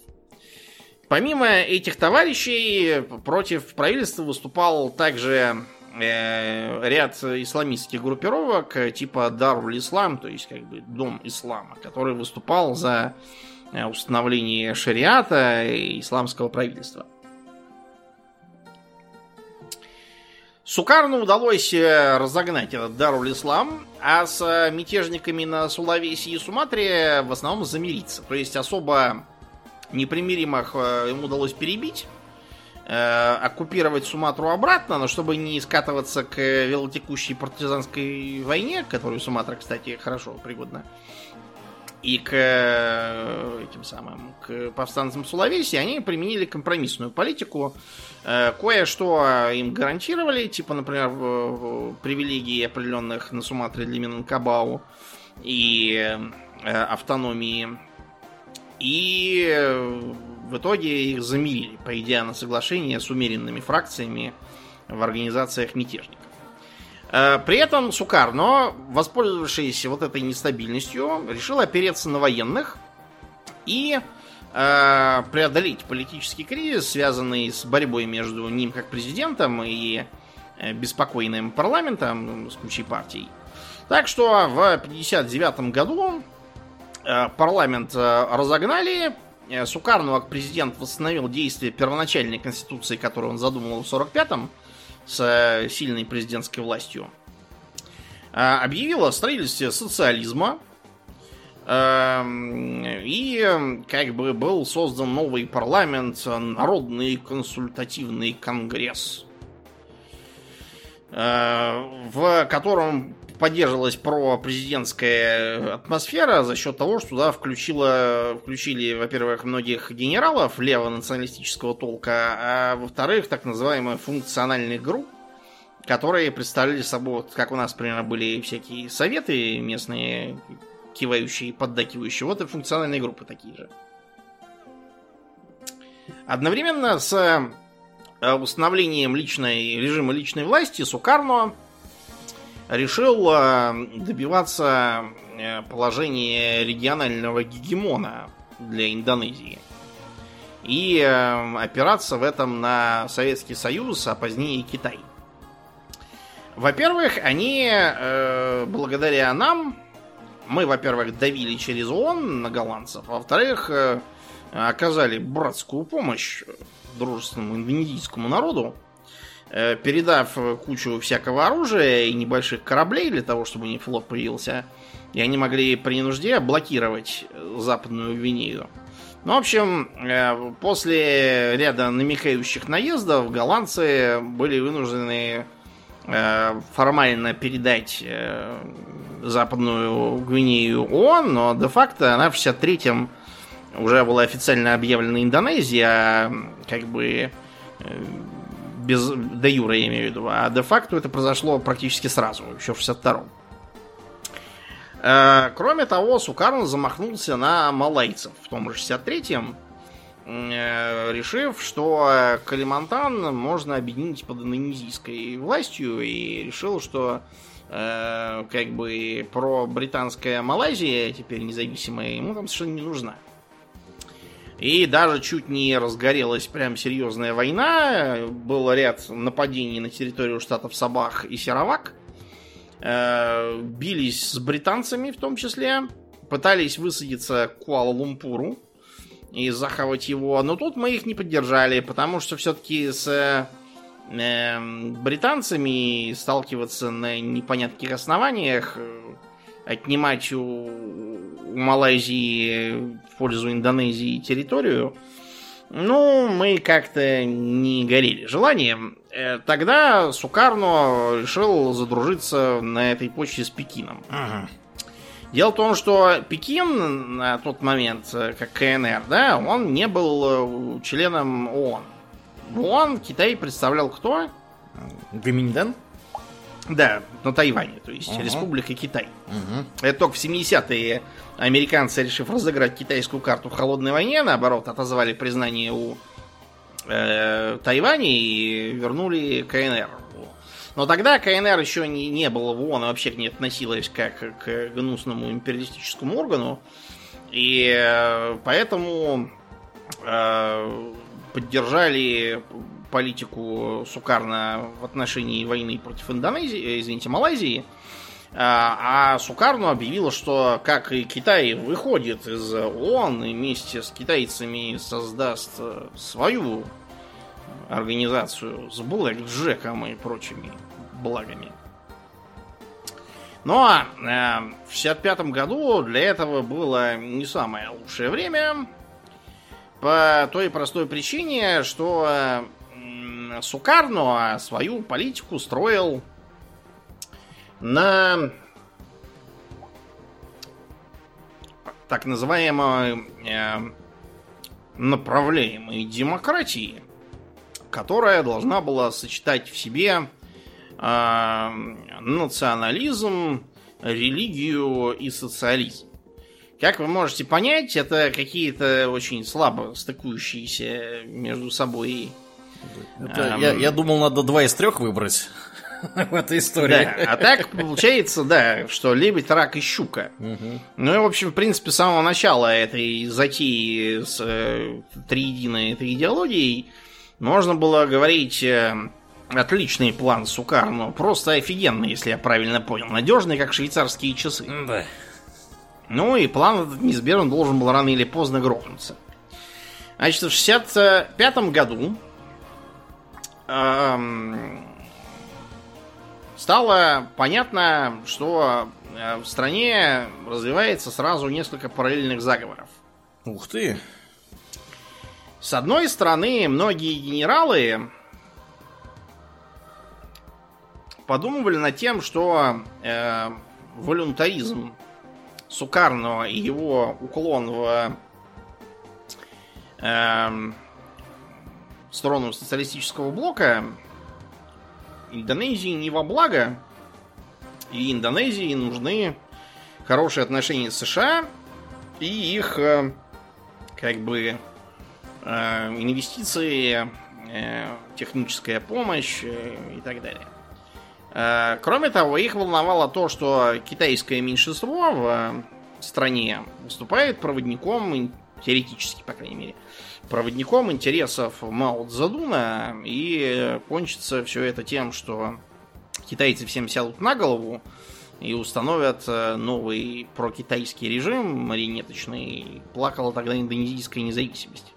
Speaker 2: Помимо этих товарищей, против правительства выступал также э, ряд исламистских группировок типа Даруль Ислам, то есть как бы Дом Ислама, который выступал за Э, установлении шариата и исламского правительства. Сукарну удалось э, разогнать этот Даруль Ислам, а с мятежниками на Сулавесе и Суматре в основном замириться. То есть особо непримиримых э, ему удалось перебить, оккупировать Суматру обратно, но чтобы не скатываться к велотекущей партизанской войне, которую Суматра, кстати, хорошо пригодна, и к э, этим самым к повстанцам Сулавеси они применили компромиссную политику. Э, кое-что им гарантировали, типа, например, привилегии определенных на Суматре для Минанкабау и э, автономии. И в итоге их замирили, пойдя на соглашение с умеренными фракциями в организациях мятежников. Э, при этом Сукарно, воспользовавшись вот этой нестабильностью, решил опереться на военных и э, преодолеть политический кризис, связанный с борьбой между ним как президентом и э, беспокойным парламентом с кучей партий. Так что в 1959 году парламент разогнали, Сукарно как президент восстановил действие первоначальной конституции, которую он задумал в 1945 с сильной президентской властью, а, объявила о строительстве социализма. Эм, и как бы был создан новый парламент, Народный консультативный конгресс, э, в котором поддерживалась пропрезидентская атмосфера за счет того, что туда включило, включили, во-первых, многих генералов лево-националистического толка, а во-вторых, так называемые функциональных групп, которые представляли собой, как у нас, например, были всякие советы местные, кивающие, поддакивающие, вот и функциональные группы такие же. Одновременно с э, установлением личной, режима личной власти Сукарно решил э, добиваться э, положения регионального гегемона для Индонезии. И э, опираться в этом на Советский Союз, а позднее Китай. Во-первых, они, благодаря нам, мы, во-первых, давили через ООН на голландцев, во-вторых, оказали братскую помощь дружественному индонезийскому народу, Э, передав кучу всякого оружия и небольших кораблей для того, чтобы не флот появился, и они могли при нужде блокировать Западную Гвинею. Ну, в общем, э, после ряда намекающих наездов голландцы были вынуждены э, формально передать Западную Гвинею ООН, но де-факто она в 63-м уже была официально объявлена Индонезией, а как бы без де юра, я имею в виду. А де-факто это произошло практически сразу, еще в 62-м. Э, кроме того, Сукарн замахнулся на малайцев в том же 63-м, э, решив, что Калимантан можно объединить под индонезийской властью, и решил, что э, как бы про британская Малайзия, теперь независимая, ему там совершенно не нужна. И даже чуть не разгорелась прям серьезная война. Был ряд нападений на территорию штатов Сабах и Серовак. Э, бились с британцами в том числе. Пытались высадиться к Куала-Лумпуру и захавать его. Но тут мы их не поддержали, потому что все-таки с э, британцами сталкиваться на непонятных основаниях, отнимать у у Малайзии в пользу Индонезии территорию, ну, мы как-то не горели желанием. Э, тогда Сукарно решил задружиться на этой почте с Пекином. Ага. Дело в том, что Пекин на тот момент, э, как КНР, да, он не был э, членом ООН. В ООН Китай представлял кто?
Speaker 1: Гаминьдан?
Speaker 2: Да, на Тайване, то есть uh Республика Китай. uh Это только в 70-е американцы, решив разыграть китайскую карту в холодной войне, наоборот, отозвали признание у э, Тайваня и вернули КНР. Но тогда КНР еще не, не было в ООН, вообще не относилась как к гнусному империалистическому органу. И э, поэтому э, поддержали политику Сукарна в отношении войны против Индонезии, э, извините, Малайзии. А, а Сукарну объявила, что как и Китай выходит из ООН и вместе с китайцами создаст э, свою организацию с Блэк Джеком и прочими благами. Ну а э, в 65 году для этого было не самое лучшее время. По той простой причине, что Сукарно свою политику строил на так называемой э, направляемой демократии, которая должна была сочетать в себе э, национализм, религию и социализм. Как вы можете понять, это какие-то очень слабо стыкующиеся между собой
Speaker 1: это, я, я думал, надо два из трех выбрать в этой истории.
Speaker 2: Да, а так получается, да, что лебедь, рак и щука. Угу. Ну и, в общем, в принципе, с самого начала этой затеи с э, триединой этой идеологией можно было говорить э, отличный план Сукарно, просто офигенный, если я правильно понял. Надежный, как швейцарские часы.
Speaker 1: Да.
Speaker 2: Ну и план этот неизбежно должен был рано или поздно грохнуться. Значит, в 65 году стало понятно, что э, в стране развивается сразу несколько параллельных заговоров.
Speaker 1: Ух ты!
Speaker 2: С одной стороны, многие генералы подумывали над тем, что э, волюнтаризм Сукарного и его уклон в э, сторону социалистического блока Индонезии не во благо. И Индонезии нужны хорошие отношения с США и их э, как бы э, инвестиции, э, техническая помощь и так далее. Кроме того, их волновало то, что китайское меньшинство в стране выступает проводником, теоретически, по крайней мере, проводником интересов Мао Цзэдуна, и кончится все это тем, что китайцы всем сядут на голову и установят э, новый прокитайский режим марионеточный. Плакала тогда индонезийская независимость.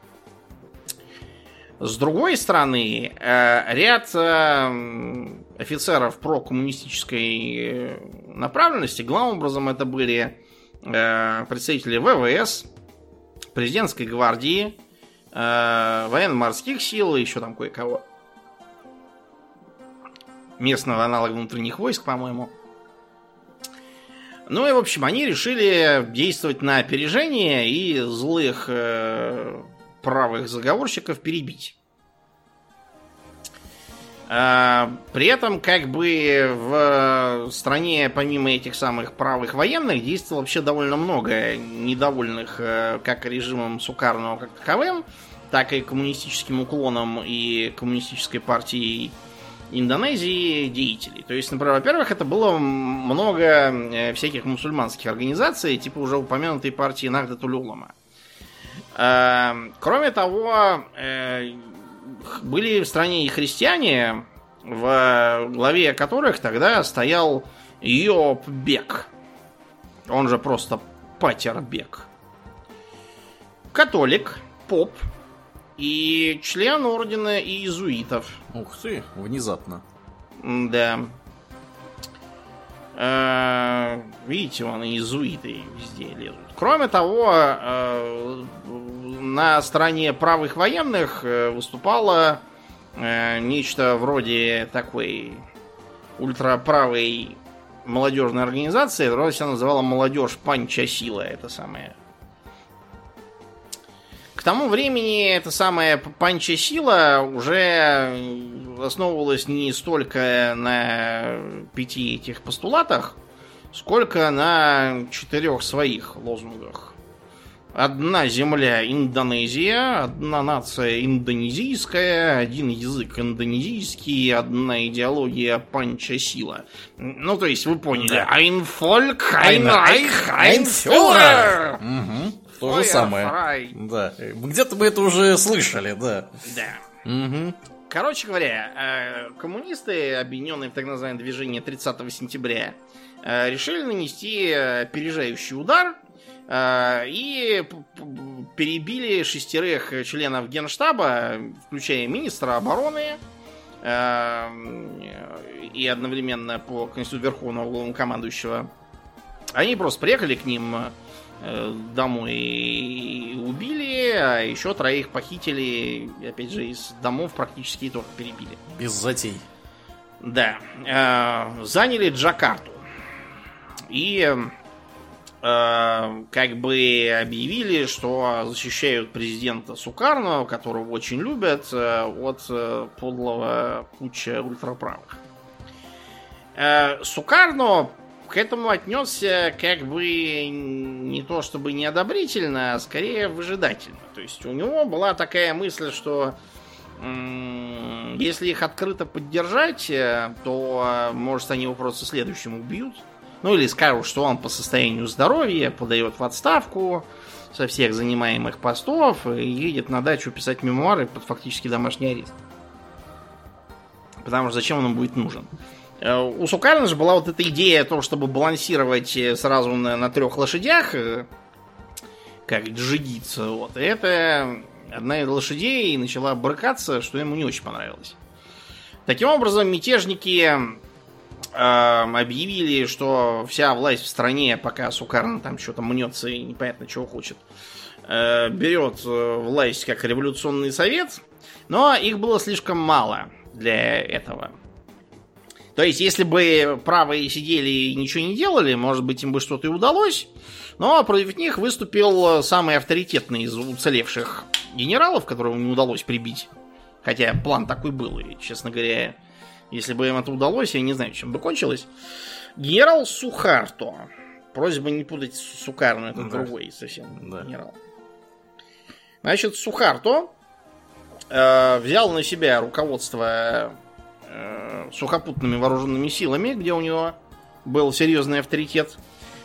Speaker 2: С другой стороны, э, ряд э, офицеров прокоммунистической направленности, главным образом это были представители ВВС, президентской гвардии, военно-морских сил и еще там кое-кого. Местного аналога внутренних войск, по-моему. Ну и, в общем, они решили действовать на опережение и злых э, правых заговорщиков перебить. А, при этом, как бы в стране, помимо этих самых правых военных, действовало вообще довольно много недовольных э, как режимом Сукарного как таковым, так и коммунистическим уклоном и коммунистической партией Индонезии деятелей. То есть, например, во-первых, это было много э, всяких мусульманских организаций, типа уже упомянутой партии Нагдатуль Улама. Эм, кроме того, э, были в стране и христиане, в главе которых тогда стоял Йоп Бек. Он же просто Патербек. Католик, поп, и член ордена иезуитов.
Speaker 1: Ух ты, внезапно.
Speaker 2: Да. Э, видите, вон иезуиты везде лезут. Кроме того, э, на стороне правых военных э, выступало нечто вроде такой ультраправой молодежной организации, которая себя называла молодежь Панча Сила, это самое к тому времени эта самая панча сила уже основывалась не столько на пяти этих постулатах, сколько на четырех своих лозунгах. Одна земля Индонезия, одна нация индонезийская, один язык индонезийский, одна идеология панча сила. Ну, то есть, вы поняли. Да. Ein Volk, ein Reich, ein Führer.
Speaker 1: Угу. То же самое. Да. Где-то мы это уже слышали, да.
Speaker 2: Да. Угу. Короче говоря, э, коммунисты, объединенные в так называемое движение 30 сентября, э, решили нанести опережающий удар и перебили шестерых членов генштаба, включая министра обороны, и одновременно по Конституции Верховного Главнокомандующего. Они просто приехали к ним Э, домой и убили, а еще троих похитили, опять же, из домов практически тоже перебили.
Speaker 1: Без затей.
Speaker 2: Да. Э, заняли Джакарту. И э, как бы объявили, что защищают президента Сукарно, которого очень любят, от подлого куча ультраправых. Сукарно к этому отнесся как бы не то чтобы неодобрительно, а скорее выжидательно. То есть у него была такая мысль, что если их открыто поддержать, э, то, может, они его просто следующим убьют. Ну или скажут, что он по состоянию здоровья подает в отставку со всех занимаемых постов и едет на дачу писать мемуары под фактически домашний арест. Потому что зачем он будет нужен? Э, у Сукарина же была вот эта идея того, чтобы балансировать э, сразу на, на трех лошадях, э, как джигица. Вот. И это одна из лошадей начала брыкаться, что ему не очень понравилось. Таким образом, мятежники э, объявили, что вся власть в стране, пока Сукарин там что-то мнется и непонятно чего хочет, э, берет власть как революционный совет, но их было слишком мало для этого. То есть, если бы правые сидели и ничего не делали, может быть, им бы что-то и удалось. Но против них выступил самый авторитетный из уцелевших генералов, которого не удалось прибить. Хотя план такой был, и, честно говоря, если бы им это удалось, я не знаю, чем бы кончилось. Генерал Сухарто. Просьба не путать с Сукарно, это да. другой совсем да. генерал. Значит, Сухарто э, взял на себя руководство сухопутными вооруженными силами, где у него был серьезный авторитет,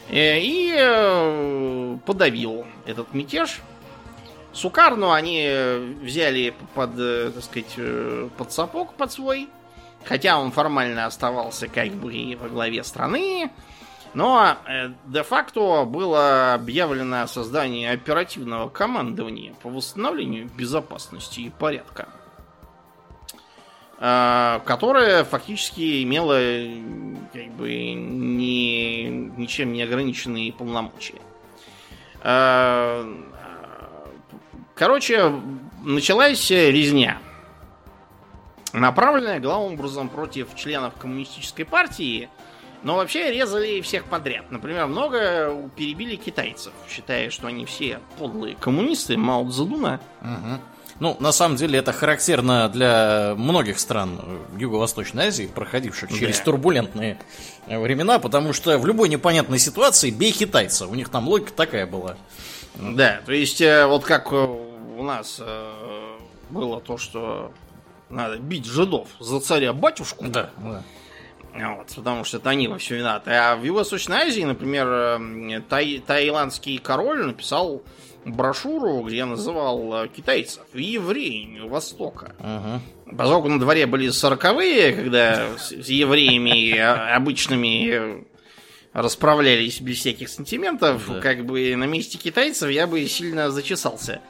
Speaker 2: э, и э, подавил этот мятеж. Сукарну они взяли под, э, так сказать, э, под сапог под свой, хотя он формально оставался как бы и во главе страны, но э, де-факто было объявлено создание оперативного командования по восстановлению безопасности и порядка, э, которое фактически имело как бы не, ничем не ограниченные полномочия. Э, короче, началась резня, направленная главным образом против членов коммунистической партии – но вообще резали всех подряд. Например, много перебили китайцев, считая, что они все подлые коммунисты Мао Цзэдуна.
Speaker 1: Угу. Ну, на самом деле, это характерно для многих стран Юго-Восточной Азии, проходивших да. через турбулентные времена, потому что в любой непонятной ситуации бей китайца. У них там логика такая была.
Speaker 2: Да, то есть, э, вот как у нас э, было то, что надо бить жидов за царя батюшку.
Speaker 1: Да, да.
Speaker 2: Вот, потому что это они во всем виноваты. А в Юго-Восточной Азии, например, эм, тай, таиландский король написал брошюру, где называл э, китайцев евреями Востока. Угу. Поскольку на дворе были сороковые, когда с евреями э, обычными расправлялись без всяких сантиментов, да. как бы на месте китайцев я бы сильно зачесался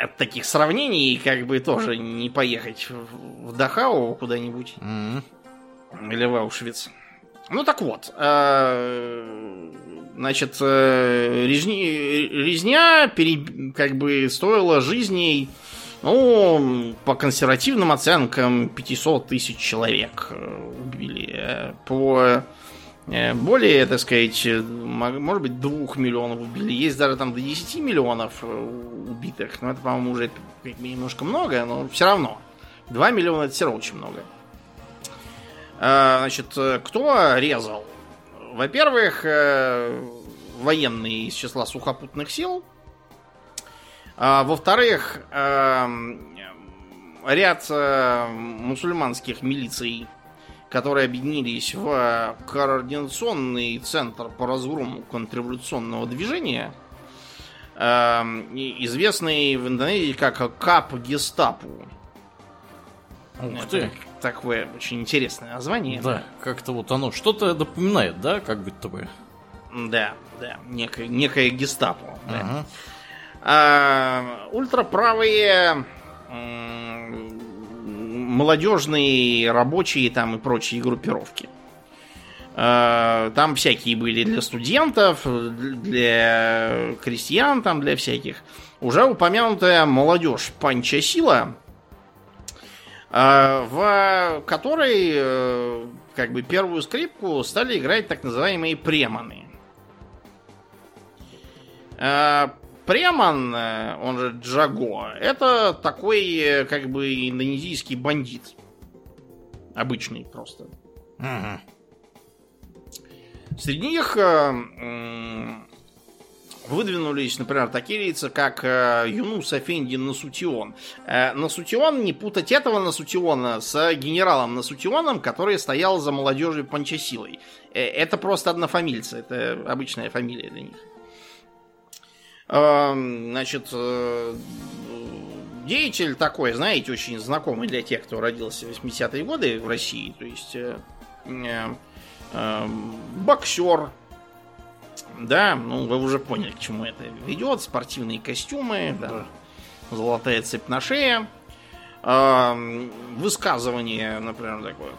Speaker 2: от таких сравнений, как бы тоже не поехать в Дахау куда-нибудь. Угу. Или в Аушвиц. Ну так вот, э, значит, э, резни, резня пере, как бы стоила жизней, ну, по консервативным оценкам, 500 тысяч человек э, убили. По более, так сказать, может быть, двух миллионов убили. Есть даже там до 10 миллионов убитых. Но это, по-моему, уже немножко много, но все равно. 2 миллиона это все равно очень много. Значит, кто резал? Во-первых, э, военные из числа сухопутных сил. А, во-вторых, э, ряд э, мусульманских милиций, которые объединились в координационный центр по разгрому контрреволюционного движения, известный в Индонезии как КАП Гестапу.
Speaker 1: Ух ты
Speaker 2: такое очень интересное название.
Speaker 1: Да, как-то вот оно что-то напоминает, да, как будто бы.
Speaker 2: Да, да, некое, некое гестапо. Да. Ага. А, ультраправые молодежные, рабочие там и прочие группировки. А, там всякие были для студентов, для крестьян, там для всяких. Уже упомянутая молодежь Панча Сила – в которой э, как бы первую скрипку стали играть так называемые преманы. А, Преман, э, он же Джаго, это такой э, как бы индонезийский бандит. Обычный просто. Угу. Среди них выдвинулись, например, такие лица, как э, Юнус Афенди Насутион. Э, Насутион, не путать этого Насутиона с генералом Насутионом, который стоял за молодежью Панчасилой. Э, это просто однофамильцы, это обычная фамилия для них. Э, значит, деятель такой, знаете, очень знакомый для тех, кто родился в 80-е годы в России. То есть э, э, э, боксер, да, ну вы уже поняли, к чему это ведет. Спортивные костюмы, да. золотая цепь на шее. Высказывание, например, такое,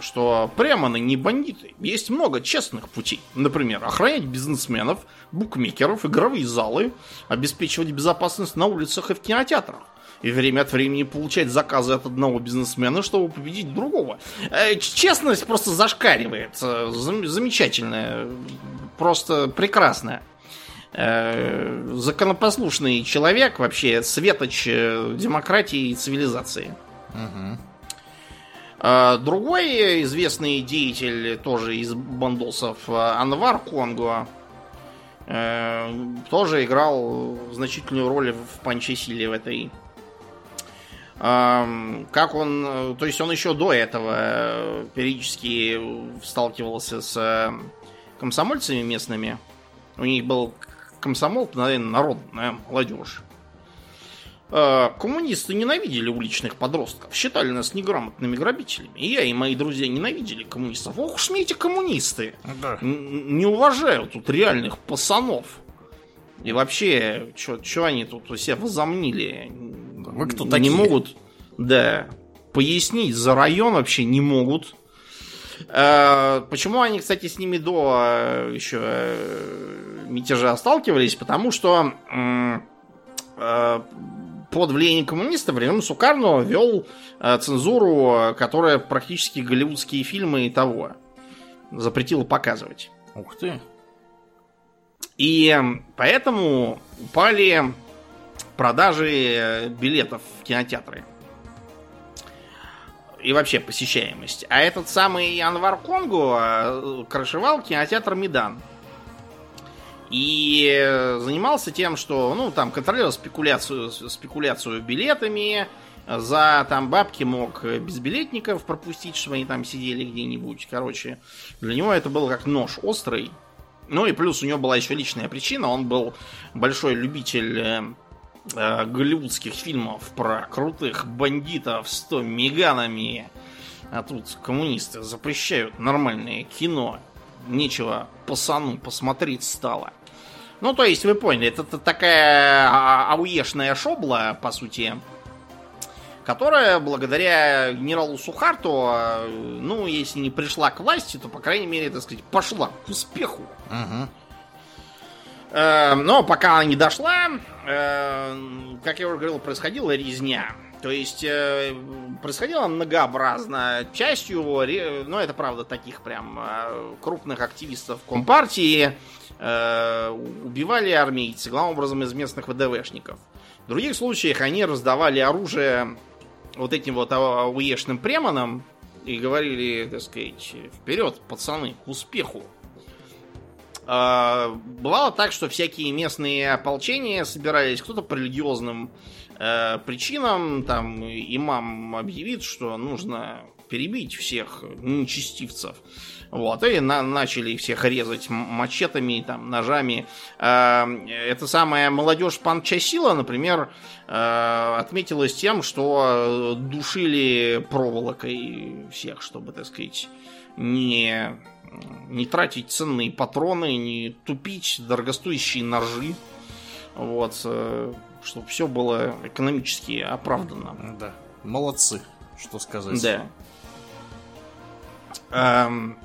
Speaker 2: что преманы не бандиты. Есть много честных путей. Например, охранять бизнесменов, букмекеров, игровые залы, обеспечивать безопасность на улицах и в кинотеатрах и время от времени получать заказы от одного бизнесмена, чтобы победить другого. Э, честность просто зашкаливает. Э, замечательная, просто прекрасная. Э, законопослушный человек, вообще светоч демократии и цивилизации. Угу. Другой известный деятель, тоже из бандосов, Анвар Конго, тоже играл значительную роль в панчесиле в этой как он, э, то есть он еще до этого э, периодически сталкивался с э, комсомольцами местными. У них был комсомол, наверное, народная молодежь. Коммунисты ненавидели уличных подростков, считали нас неграмотными грабителями. И я и мои друзья ненавидели коммунистов. Ох уж мне эти коммунисты! Да. Не уважают тут реальных пацанов. И вообще, что они тут у себя возомнили?
Speaker 1: Вы кто такие?
Speaker 2: Не могут, да, пояснить за район вообще не могут. Э, почему они, кстати, с ними до э, еще э, мятежа сталкивались? Потому что под влиянием коммунистов режим Сукарно вел цензуру, которая практически голливудские фильмы и того запретила показывать.
Speaker 1: Ух ты.
Speaker 2: И поэтому упали продажи билетов в кинотеатры. И вообще посещаемость. А этот самый Анвар Конго э, крышевал кинотеатр Медан. И занимался тем, что, ну, там, контролировал спекуляцию, спекуляцию билетами, за там бабки мог безбилетников пропустить, чтобы они там сидели где-нибудь. Короче, для него это было как нож острый. Ну и плюс у него была еще личная причина. Он был большой любитель э, голливудских фильмов про крутых бандитов с то меганами. А тут коммунисты запрещают нормальное кино. Нечего пасану посмотреть стало. Ну, то есть, вы поняли, это, это такая а, ауешная шобла, по сути, которая благодаря генералу Сухарту, э, ну, если не пришла к власти, то, по крайней мере, так сказать, пошла к успеху. Угу. Но пока она не дошла, э, как я уже говорил, происходила резня. То есть э, происходило многообразно. Частью, ну это правда, таких прям крупных активистов Компартии убивали армейцы, главным образом из местных ВДВшников. В других случаях они раздавали оружие вот этим вот ауешным преманам и говорили, так сказать, вперед, пацаны, к успеху. А, бывало так, что всякие местные ополчения собирались, кто-то по религиозным э, причинам, там имам объявит, что нужно перебить всех нечестивцев. Вот, и на, начали всех резать мачетами, там, ножами. Э, эта самая молодежь Панчасила, например, э, отметилась тем, что душили проволокой всех, чтобы, так сказать, не, не тратить ценные патроны, не тупить дорогостоящие ножи. Вот, э, чтобы все было экономически оправданно.
Speaker 1: Да, молодцы, что сказать.
Speaker 2: Да. Эм,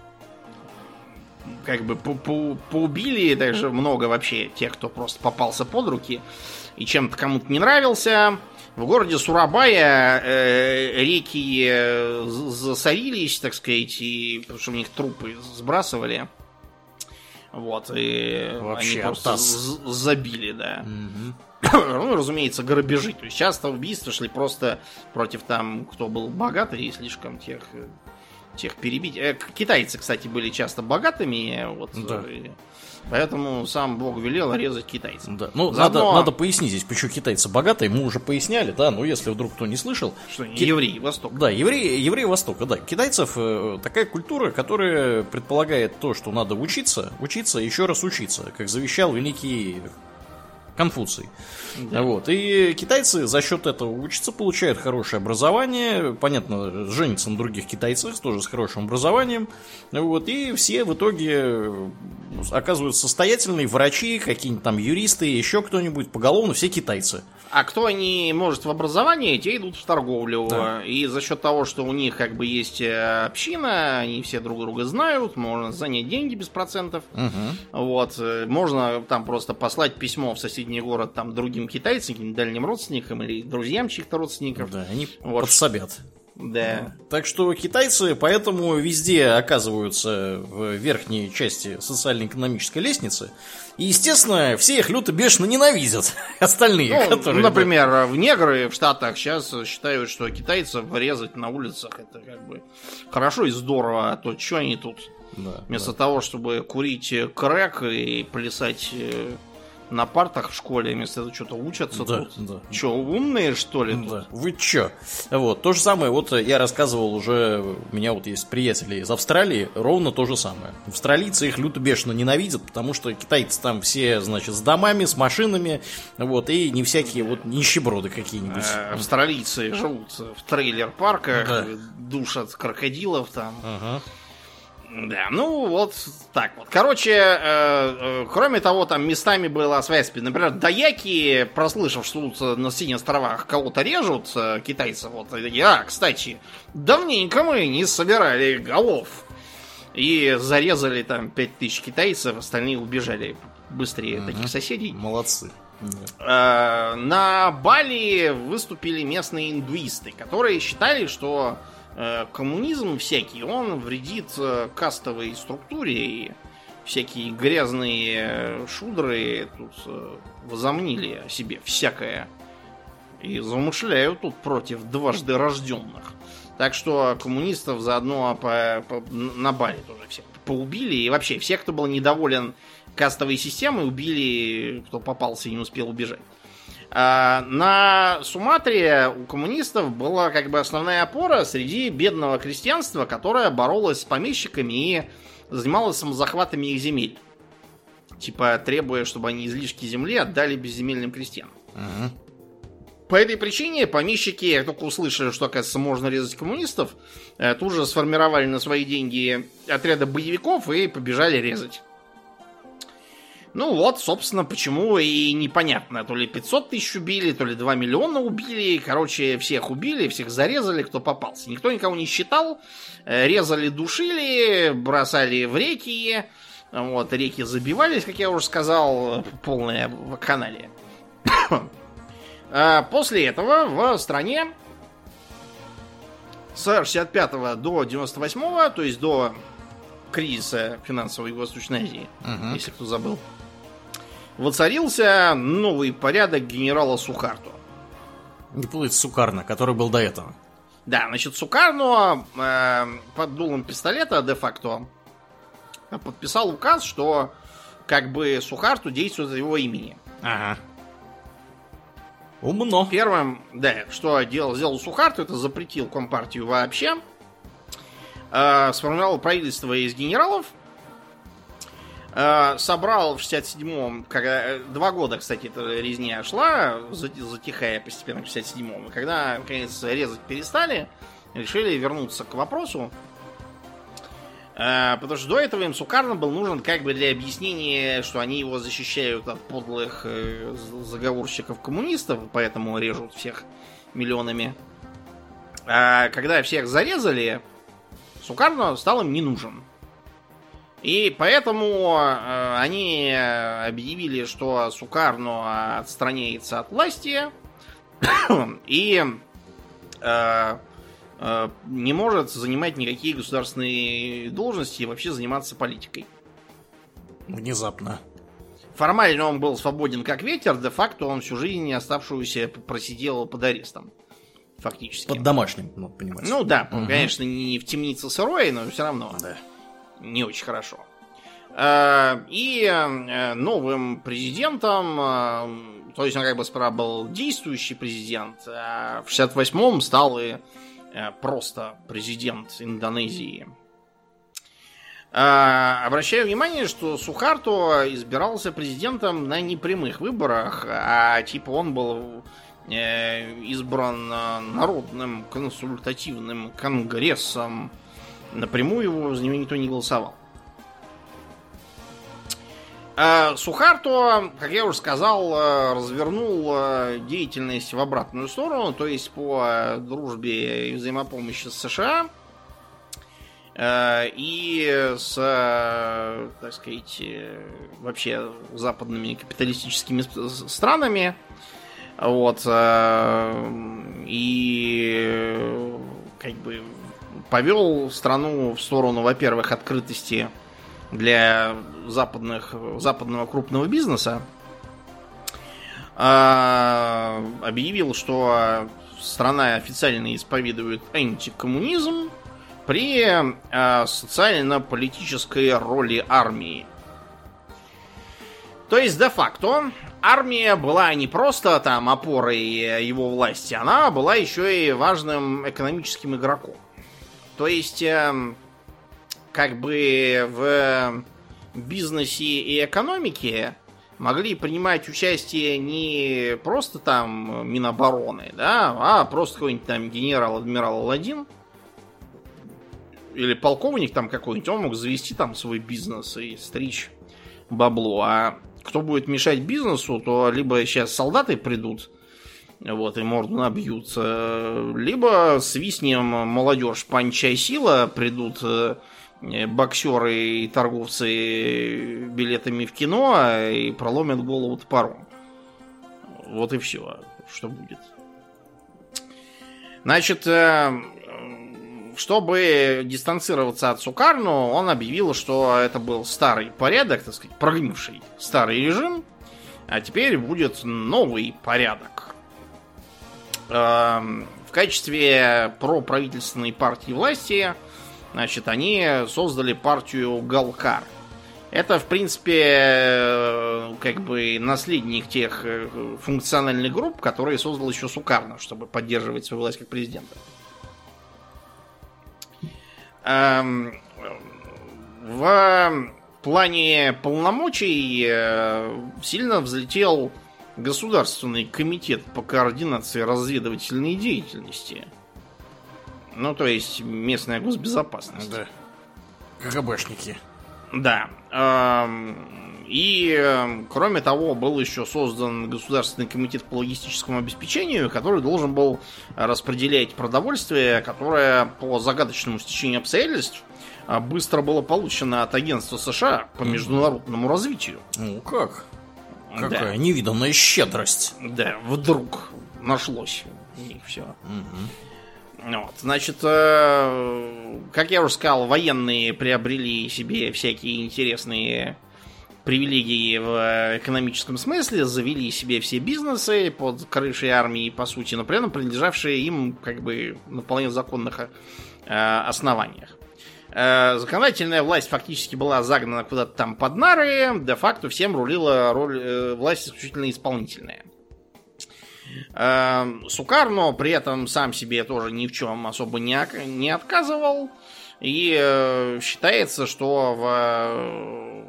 Speaker 2: как бы по -по поубили также много вообще тех, кто просто попался под руки и чем-то кому-то не нравился. В городе Сурабая э, реки э, засорились, так сказать, и, потому что у них трупы сбрасывали. Вот, и
Speaker 1: Вообще,
Speaker 2: они просто забили, да. Угу. ну, разумеется, грабежи. То есть часто убийства шли просто против там, кто был богатый и слишком тех тех перебить. Э, китайцы, кстати, были часто богатыми, вот, да. и, поэтому сам Бог велел резать китайцев.
Speaker 1: Да. Ну, Заодно... надо, надо пояснить здесь, почему китайцы богатые, мы уже поясняли, да, но если вдруг кто не слышал...
Speaker 2: Что, Ки... евреи Востока.
Speaker 1: Да, евреи, евреи Востока, да. Китайцев э, такая культура, которая предполагает то, что надо учиться, учиться, еще раз учиться, как завещал великий Конфуций. Да. Вот. И китайцы за счет этого учатся, получают хорошее образование. Понятно, женятся на других китайцах, тоже с хорошим образованием. Вот. И все в итоге оказываются состоятельные врачи, какие-нибудь там юристы, еще кто-нибудь, поголовно все китайцы.
Speaker 2: А кто не может в образовании, те идут в торговлю. Да. И за счет того, что у них как бы есть э, община, они все друг друга знают, можно занять деньги без процентов. Угу. Вот. Э, можно там просто послать письмо в соседний город там другим китайцам, дальним родственникам или друзьям чьих-то родственников.
Speaker 1: Да, они вот. подсобят.
Speaker 2: Да.
Speaker 1: Так что китайцы поэтому везде оказываются в верхней части социально-экономической лестницы. И, естественно, все их люто бешено ненавидят. Остальные,
Speaker 2: ну, которые... Например, да. в негры в Штатах сейчас считают, что китайцев резать на улицах это как бы хорошо и здорово, а то что они тут? Да, Вместо да. того, чтобы курить крэк и плясать э, на партах в школе вместо этого что-то учатся
Speaker 1: Да,
Speaker 2: тут.
Speaker 1: да.
Speaker 2: Че, умные что ли тут?
Speaker 1: Да. Вы чё? Вот, то же самое, вот я рассказывал уже, у меня вот есть приятели из Австралии, ровно то же самое. Австралийцы их люто бешено ненавидят, потому что китайцы там все, значит, с домами, с машинами, вот, и не всякие вот нищеброды какие-нибудь.
Speaker 2: Э, Австралийцы живут в трейлер-парках,
Speaker 1: Да.
Speaker 2: душат крокодилов там.
Speaker 1: Ага.
Speaker 2: Да, ну вот так вот. Короче, э, э, кроме того, там местами была связь. Например, даяки, прослышав, что тут э, на Синих островах кого-то режут, э, китайцев, вот, и такие, а, кстати, давненько мы не собирали голов. И зарезали там 5000 китайцев, остальные убежали быстрее таких соседей.
Speaker 1: Молодцы. Да.
Speaker 2: Э, на Бали выступили местные индуисты, которые считали, что коммунизм всякий, он вредит э, кастовой структуре, и всякие грязные э, шудры тут э, возомнили о себе всякое и замышляют тут против дважды рожденных. Так что коммунистов заодно по, по- на Бали тоже всех поубили. И вообще, всех, кто был недоволен кастовой системой, убили, кто попался и не успел убежать. А, на Суматре у коммунистов была как бы основная опора среди бедного крестьянства, которое боролось с помещиками и занималось самозахватами их земель. Типа требуя, чтобы они излишки земли отдали безземельным крестьянам.
Speaker 1: Мгм.
Speaker 2: По этой причине помещики, как только услышали, что, оказывается, можно резать коммунистов, э, тут же сформировали на свои деньги отряды боевиков и побежали резать. Ну вот, собственно, почему и непонятно. То ли 500 тысяч убили, то ли 2 миллиона убили. Короче, всех убили, всех зарезали, кто попался. Никто никого не считал. Э, Резали, душили, бросали в реки. Вот, реки забивались, как я уже сказал, полная вакханалия. А После этого в стране с 65 до 98, то есть до кризиса финансовой Юго-Восточной Азии,
Speaker 1: Мгм.
Speaker 2: если кто забыл, воцарился новый порядок генерала Сухарту.
Speaker 1: Не путать с Сукарно, который был до этого.
Speaker 2: Да, значит, Сукарно э, под дулом пистолета де-факто подписал указ, что как бы Сухарту действует от его имени.
Speaker 1: Ага. Умно.
Speaker 2: Первым, да, что делал, сделал Сухарту, это запретил Компартию вообще. Э, сформировал правительство из генералов. Э, собрал в 67-м, когда, э, два года, кстати, эта резня шла, за- затихая постепенно в 67-м. И когда, наконец, резать перестали, решили вернуться к вопросу. Э, Потому что до этого им Сукарно был нужен как бы для объяснения, что они его защищают от подлых заговорщиков-коммунистов, поэтому режут всех миллионами. А когда всех зарезали, Сукарно стал им не нужен. И поэтому э, они объявили, что Сукарно отстраняется от власти и э, э, не может занимать никакие государственные должности и вообще заниматься политикой.
Speaker 1: Внезапно.
Speaker 2: Формально он был свободен как ветер, де-факто он всю жизнь оставшуюся просидел под арестом. Фактически.
Speaker 1: Под домашним, ну, понимаете.
Speaker 2: Ну да,
Speaker 1: Мгм.
Speaker 2: конечно, не в темнице сырой, но все равно
Speaker 1: Да.
Speaker 2: Не очень хорошо. Э, И э, новым президентом, э, то есть он как бы справа был действующий президент, в 68-м стал и просто президент Индонезии. Обращаю внимание, что Сухарто избирался президентом на непрямых выборах, а типа он был избран народным консультативным конгрессом. Напрямую его за него никто не голосовал. А Сухарто, как я уже сказал, э, развернул э, деятельность в обратную сторону, то есть по э, дружбе и взаимопомощи с США и с, так сказать, вообще западными капиталистическими странами. Вот. И как бы повел страну в сторону, во-первых, открытости для западных, западного крупного бизнеса. А, объявил, что страна официально исповедует антикоммунизм при а, социально-политической роли армии. То есть, де-факто, армия была не просто там опорой его власти, она была еще и важным экономическим игроком. То есть, эм, как бы в бизнесе и экономике могли принимать участие не просто там Минобороны, да, а просто какой-нибудь там генерал-адмирал Аладдин или полковник там какой-нибудь, он мог завести там свой бизнес и стричь бабло. А кто будет мешать бизнесу, то либо сейчас солдаты придут, вот, и морду набьют, либо свистнем молодежь панчай сила придут э, боксеры и торговцы билетами в кино и проломят голову топором. Вот и все, что будет. Значит, э, чтобы дистанцироваться от Сукарну, он объявил, что это был старый порядок, так сказать, прогнивший старый режим, а теперь будет новый порядок. Эм, в качестве проправительственной партии власти, значит, они создали партию Галкар. Это, в принципе, э, как бы наследник тех э, функциональных групп, которые создал еще Сукарно, чтобы поддерживать свою власть как президента. Эм, в плане полномочий э, сильно взлетел Государственный комитет по координации разведывательной деятельности. Ну, то есть местная госбезопасность.
Speaker 1: Да. КГБшники.
Speaker 2: Да. Эм, и, эм, кроме того, был еще создан Государственный комитет по логистическому обеспечению, который должен был распределять продовольствие, которое по загадочному стечению обстоятельств а, быстро было получено от агентства США по международному развитию.
Speaker 1: Ну как? Какая да. невиданная щедрость.
Speaker 2: Да, вдруг нашлось у них все. Угу. Вот, значит, э, как я уже сказал, военные приобрели себе всякие интересные привилегии в экономическом смысле, завели себе все бизнесы под крышей армии, по сути, но при этом принадлежавшие им как бы на вполне законных э, основаниях. Э, законодательная власть фактически была загнана куда-то там под нары, де-факто всем рулила роль э, власть исключительно исполнительная. Э, Сукарно при этом сам себе тоже ни в чем особо не, не отказывал. И э, считается, что в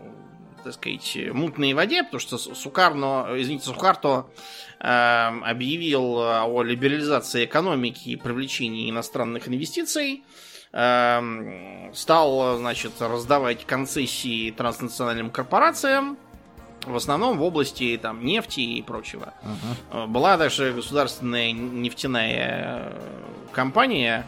Speaker 2: так сказать, мутной воде, потому что Сукарно, извините, Сухарто э, объявил о либерализации экономики и привлечении иностранных инвестиций, э, стал, значит, раздавать концессии транснациональным корпорациям, в основном в области там нефти и прочего. Uh-huh. Была даже государственная нефтяная компания,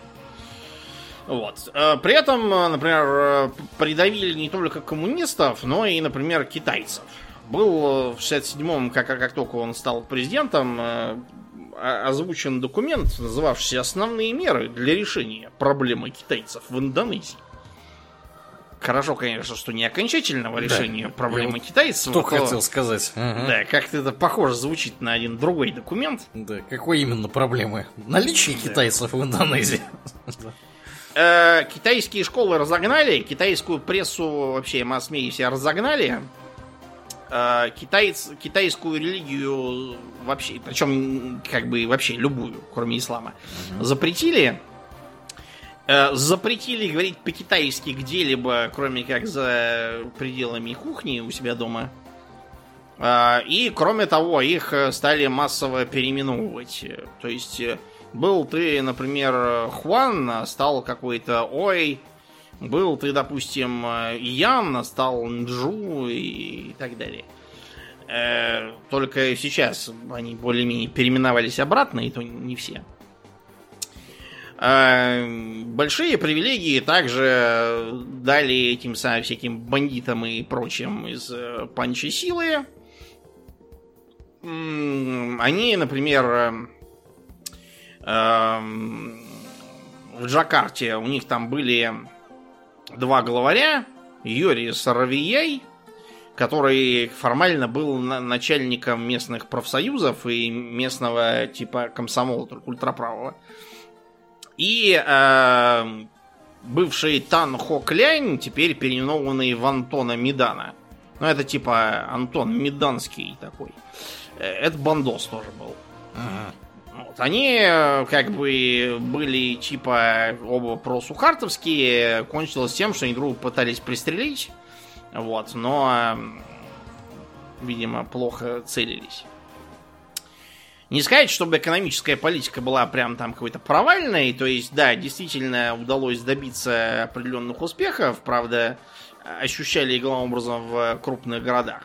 Speaker 2: вот. Э, при этом, э, например, э, придавили не только коммунистов, но и, например, китайцев. Был в 67-м, как, как только он стал президентом, озвучен документ, называвшийся «Основные меры для решения проблемы китайцев в Индонезии». Хорошо, конечно, что не окончательного решения да. проблемы китайцев.
Speaker 1: Что то, хотел сказать.
Speaker 2: Ага. Да, как-то это похоже звучит на один другой документ.
Speaker 1: Да, какой именно проблемы? Наличие да. китайцев в Индонезии.
Speaker 2: Э, китайские школы разогнали, китайскую прессу вообще масс-медиа разогнали. Э, китайц, китайскую религию вообще, причем как бы вообще любую, кроме ислама, угу. запретили. Э, запретили говорить по-китайски где-либо, кроме как за пределами кухни у себя дома. Э, и, кроме того, их стали массово переименовывать. То есть был ты, например, Хуан, а стал какой-то Ой. Был ты, допустим, Ян, а стал Нджу и так далее. Э, только сейчас они более-менее переименовались обратно, и то не все. Э, большие привилегии также дали этим самым всяким бандитам и прочим из э, панчи силы. Они, например, Эм, в Джакарте у них там были два главаря, Юрий Саравияй, который формально был начальником местных профсоюзов и местного типа комсомола, только ультраправого. И э, бывший Тан Хо Клянь, теперь переименованный в Антона Медана. Ну, это типа Антон Меданский такой. Э, это Бандос тоже был. Они э, как бы были типа оба просухартовские, кончилось тем, что они друг пытались пристрелить, вот, но, видимо, плохо целились. Не сказать, чтобы экономическая политика была прям там какой-то провальной, то есть, да, действительно удалось добиться определенных успехов, правда, ощущали главным образом в крупных городах.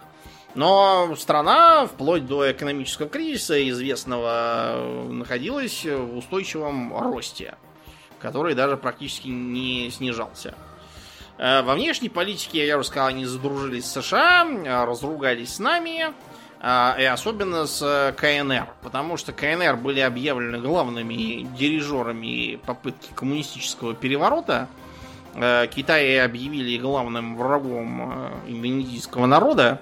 Speaker 2: Но страна, вплоть до экономического кризиса известного, находилась в устойчивом росте, который даже практически не снижался. Э, во внешней политике, я уже сказал, они задружились с США, разругались с нами, э, и особенно с КНР, потому что КНР были объявлены главными дирижерами попытки коммунистического переворота. Э, Китай объявили главным врагом индонезийского народа,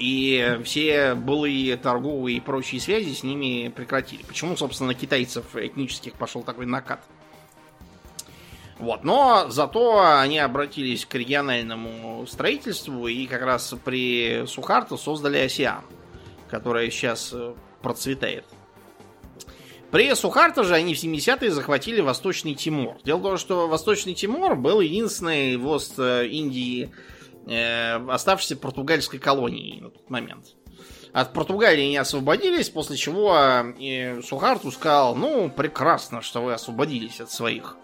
Speaker 2: и все былые торговые и прочие связи с ними прекратили. Почему, собственно, китайцев этнических пошел такой накат? Вот, но зато они обратились к региональному строительству и как раз при Сухарто создали Осиан, которая сейчас э, процветает. При Сухарто же они в 70-е захватили Восточный Тимор. Дело в том, что Восточный Тимор был единственной в Ост-Индии э, оставшейся португальской колонией на тот момент. От Португалии не освободились, после чего э, Сухарту сказал, ну, прекрасно, что вы освободились от своих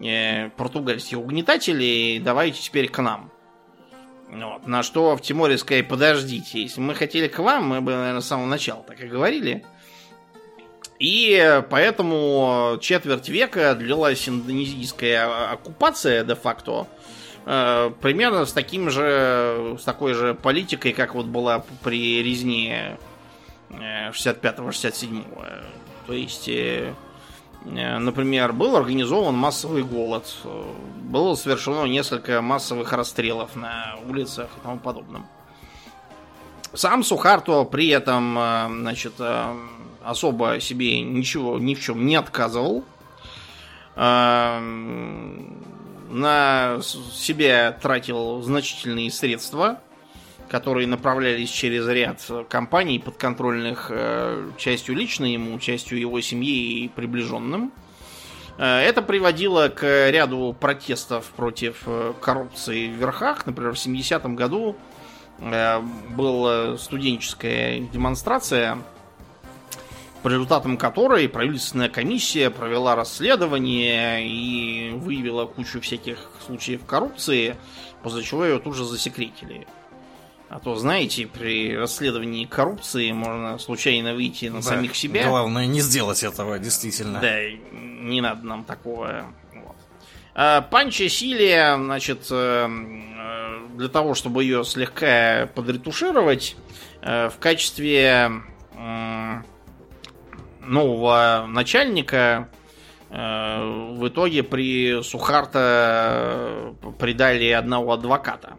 Speaker 2: э, португальских угнетателей, давайте теперь к нам. Вот. На что в Тиморе сказали, подождите, если мы хотели к вам, мы бы, наверное, с самого начала так и говорили. И поэтому четверть века длилась индонезийская оккупация де-факто Э, примерно с таким же, с такой же политикой, как вот была при резне 65-67. Э, То есть, э, например, был организован массовый голод, было совершено несколько массовых расстрелов на улицах и тому подобном. Сам Сухарто при этом, значит, особо себе ничего, ни в чем не отказывал на себя тратил значительные средства, которые направлялись через ряд компаний подконтрольных э, частью лично ему, частью его семьи и приближенным. Э, это приводило к ряду протестов против э, коррупции в верхах. Например, в 70-м году была студенческая демонстрация по результатам которой правительственная комиссия провела расследование и выявила кучу всяких случаев коррупции, после чего ее тут же засекретили. А то, знаете, при расследовании коррупции можно случайно выйти на да, самих себя.
Speaker 1: Главное не сделать этого, действительно.
Speaker 2: Да, не надо нам такого. Вот. А Панча Силия, значит, э, э, для того, чтобы ее слегка подретушировать, э, в качестве нового начальника э, в итоге при Сухарта э, придали одного адвоката.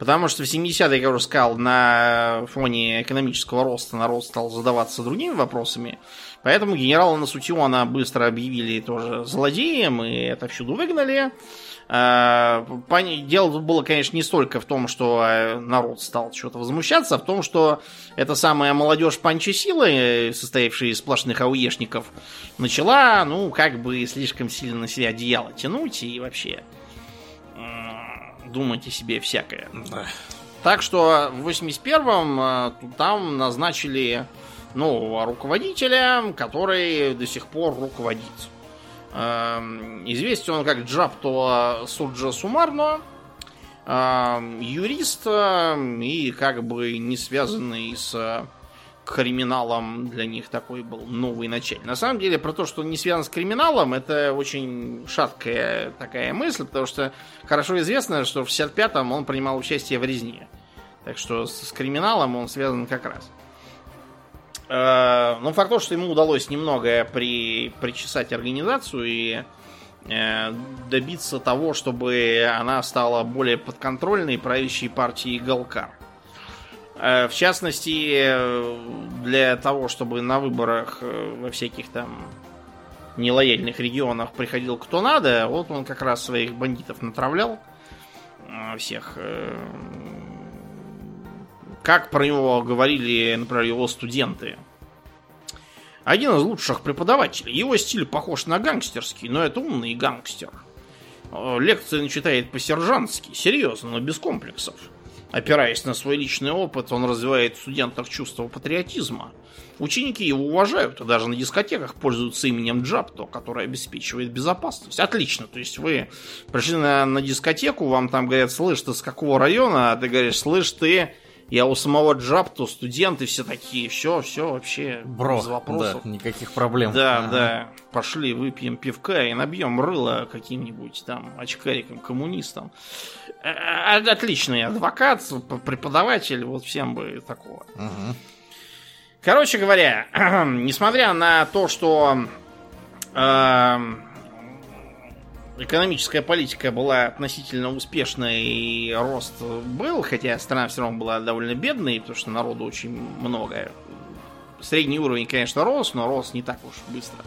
Speaker 2: Потому что в 70-е, я уже сказал, на фоне экономического роста народ стал задаваться другими вопросами. Поэтому генерала Насутиона быстро объявили тоже злодеем, и это всюду выгнали. А, дело тут было, конечно, не столько в том, что э, народ стал что-то возмущаться, а в том, что эта самая молодежь панчесилы, э, состоявшая из сплошных ауешников, начала, ну, как бы слишком сильно на себя одеяло тянуть и вообще думать о себе всякое. Да. Так что в 81-м э, там назначили нового руководителя, который до сих пор руководит. Эм, известен он как Джапто Суджа Сумарно, эм, юрист эм, и как бы не связанный с криминалом для них такой был новый начальник. На самом деле, про то, что не связан с криминалом, это очень шаткая такая мысль, потому что хорошо известно, что в 65-м он принимал участие в резне. Так что с криминалом он связан как раз. Э, ну, факт то, что ему удалось немного при, причесать организацию и э, добиться того, чтобы она стала более подконтрольной правящей партией Галкар. Э, в частности, для того, чтобы на выборах во всяких там нелояльных регионах приходил кто надо, вот он как раз своих бандитов натравлял э, всех. э, Как про него говорили, например, его студенты. Один из лучших преподавателей. Его стиль похож на гангстерский, но это умный гангстер. Э, Лекции он читает по-сержантски, серьезно, но без комплексов. Опираясь на свой личный опыт, он развивает в студентах чувство патриотизма. Ученики его уважают и даже на дискотеках пользуются именем Джапто, который обеспечивает безопасность. Отлично, то есть вы пришли на, на дискотеку, вам там говорят, слышь, ты с какого района? А ты говоришь, слышь, ты, я у самого Джапто, студенты все такие, все, все вообще
Speaker 1: Бро,
Speaker 2: без вопросов.
Speaker 1: да, никаких проблем.
Speaker 2: Да,
Speaker 1: Ага.
Speaker 2: да. Пошли, выпьем пивка и набьем рыло каким-нибудь там очкариком, коммунистам. Э, э, Отличный адвокат, преподаватель, вот всем бы такого. Короче говоря, несмотря на то, что э, экономическая политика была относительно успешной и рост был, хотя страна все равно была довольно бедной, потому что народу очень много. Средний уровень, конечно, рос, но рос не так уж быстро.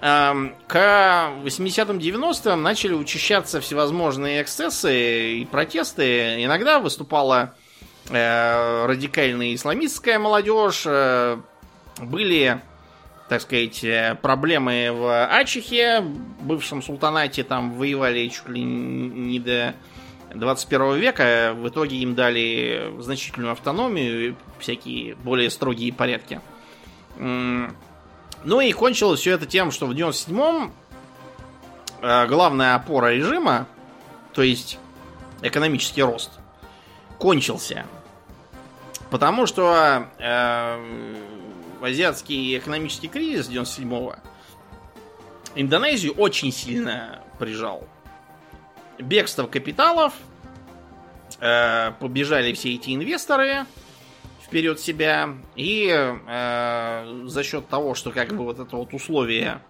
Speaker 2: Эм, К 80-м, 90-м начали учащаться всевозможные эксцессы и протесты. Иногда выступала э, радикальная исламистская молодежь. э, Были, так сказать, э, проблемы в Ачехе, бывшем султанате. Там воевали чуть ли не до 21 века. В итоге им дали значительную автономию и всякие более строгие порядки. Ну и кончилось все это тем, что в 97-м э, главная опора режима, то есть экономический рост, кончился. Потому что э, азиатский экономический кризис 97-го Индонезию очень сильно прижал. Бегство капиталов, э, побежали все эти инвесторы вперед себя, и э, за счет того, что как бы вот это вот условие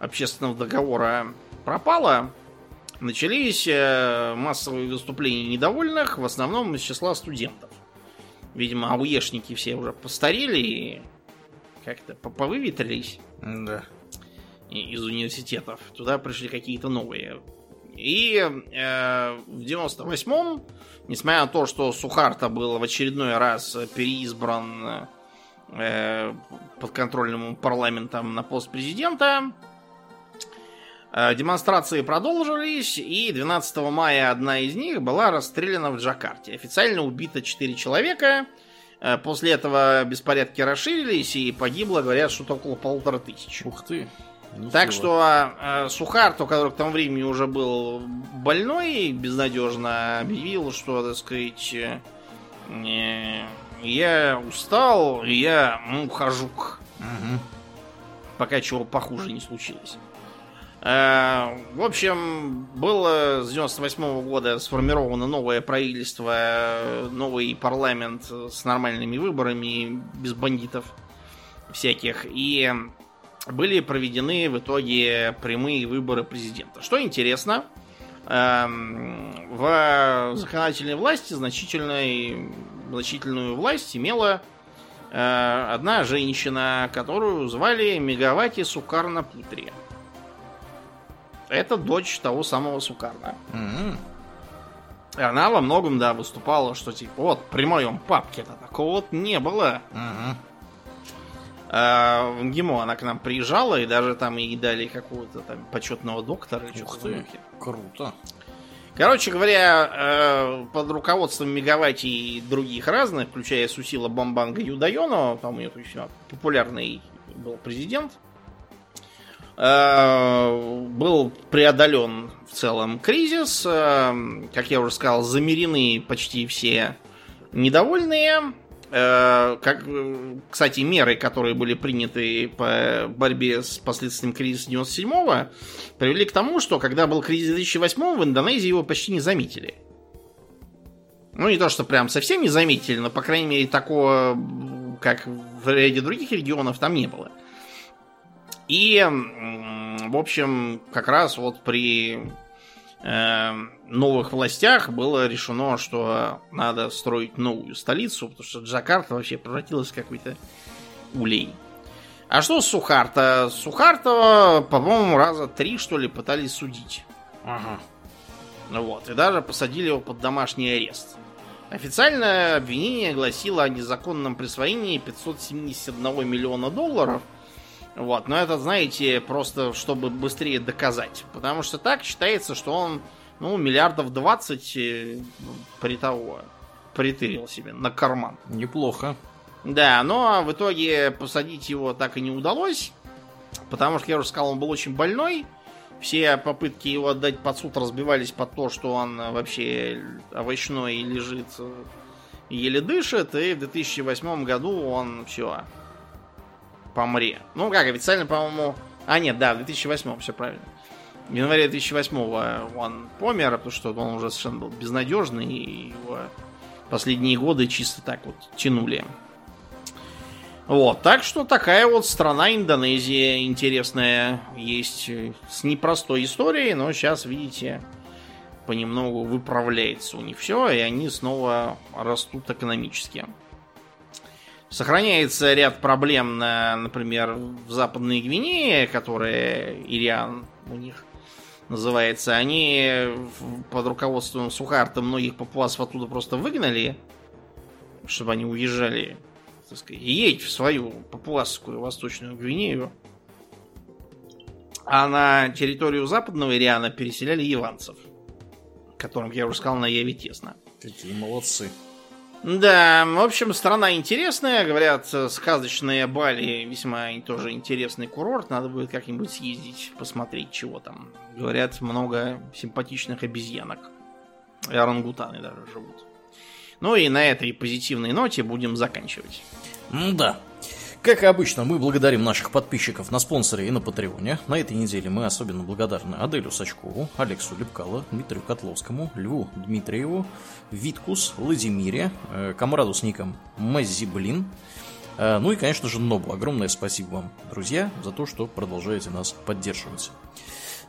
Speaker 2: общественного договора пропало, начались э, массовые выступления недовольных, в основном из числа студентов. Видимо, ауешники все уже постарели и как-то по- повыветрились
Speaker 1: Да.
Speaker 2: из университетов. Туда пришли какие-то новые. И э, в 98-м, несмотря на то, что Сухарта был в очередной раз переизбран э, подконтрольным парламентом на пост президента, э, демонстрации продолжились, и 12 мая одна из них была расстреляна в Джакарте. Официально убито 4 человека. Э, После этого беспорядки расширились, и погибло, говорят, что около полутора тысяч.
Speaker 1: Ух ты.
Speaker 2: Так
Speaker 1: Ничего.
Speaker 2: что э, Сухарту, который к тому времени уже был больной, безнадежно объявил, что, так сказать, э, э, я устал, я ну, ухожу,
Speaker 1: Мгм.
Speaker 2: пока чего похуже не случилось. Э, В общем, было с 98 года сформировано новое правительство, новый парламент с нормальными выборами, без бандитов всяких. И были проведены в итоге прямые выборы президента. Что интересно, эм, в законодательной власти значительную власть имела э, одна женщина, которую звали Мегавати Сукарна Путри. Это дочь того самого Сукарна.
Speaker 1: Мгм.
Speaker 2: И она во многом, да, выступала, что типа, вот, при моем папке-то такого вот не было.
Speaker 1: Мгм.
Speaker 2: А, в МГИМО она к нам приезжала, и даже там ей дали какого-то там почетного доктора.
Speaker 1: Ух ты. Круто.
Speaker 2: Короче говоря, э, под руководством Мегавати и других разных, включая Сусила Бамбанга Юдайоно, там у нее еще популярный был президент, был преодолен в целом кризис. э, Как я уже сказал, замерены почти все недовольные. Э, Как, э, кстати, меры, которые были приняты по борьбе с последствиями кризиса 97-го, привели к тому, что когда был кризис 2008 в Индонезии его почти не заметили. Ну, не то, что прям совсем не заметили, но, по крайней мере, такого, как в ряде других регионов, там не было. И, в общем, как раз вот при э, новых властях было решено, что надо строить новую столицу, потому что Джакарта вообще превратилась в какой-то улей. А что с Сухарта? Сухарта, по-моему, раза три, что ли, пытались судить.
Speaker 1: Ага.
Speaker 2: Вот, и даже посадили его под домашний арест. Официальное обвинение гласило о незаконном присвоении 571 миллиона долларов. Вот, но это, знаете, просто чтобы быстрее доказать. Потому что так считается, что он, ну, миллиардов 20 э, при того притырил себе на карман.
Speaker 1: Неплохо.
Speaker 2: Да, но в итоге посадить его так и не удалось. Потому что, я уже сказал, он был очень больной. Все попытки его отдать под суд разбивались под то, что он вообще овощной лежит, еле дышит. И в 2008 году он все помре. Ну как, официально, по-моему... А, нет, да, в 2008 все правильно. В январе 2008 он помер, потому что он уже совершенно был безнадежный, и его последние годы чисто так вот тянули. Вот, так что такая вот страна Индонезия интересная есть с непростой историей, но сейчас, видите, понемногу выправляется у них все, и они снова растут экономически. Сохраняется ряд проблем, на, например, в Западной Гвинее, которая Ириан у них называется. Они под руководством Сухарта многих папуасов оттуда просто выгнали, чтобы они уезжали так сказать, едь в свою папуасскую Восточную Гвинею. А на территорию западного Ириана переселяли яванцев, которым, я уже сказал, на Яве тесно.
Speaker 1: Какие молодцы.
Speaker 2: Да, в общем, страна интересная. Говорят, сказочные Бали весьма тоже интересный курорт. Надо будет как-нибудь съездить, посмотреть, чего там. Говорят, много симпатичных обезьянок. И орангутаны даже живут. Ну и на этой позитивной ноте будем заканчивать.
Speaker 1: Да. Как и обычно, мы благодарим наших подписчиков на спонсоре и на Патреоне. На этой неделе мы особенно благодарны Аделю Сачкову, Алексу Лепкало, Дмитрию Котловскому, Льву Дмитриеву, Виткус, Владимире, э, комраду с ником Мазиблин, э, ну и, конечно же, Нобу. Огромное спасибо вам, друзья, за то, что продолжаете нас поддерживать.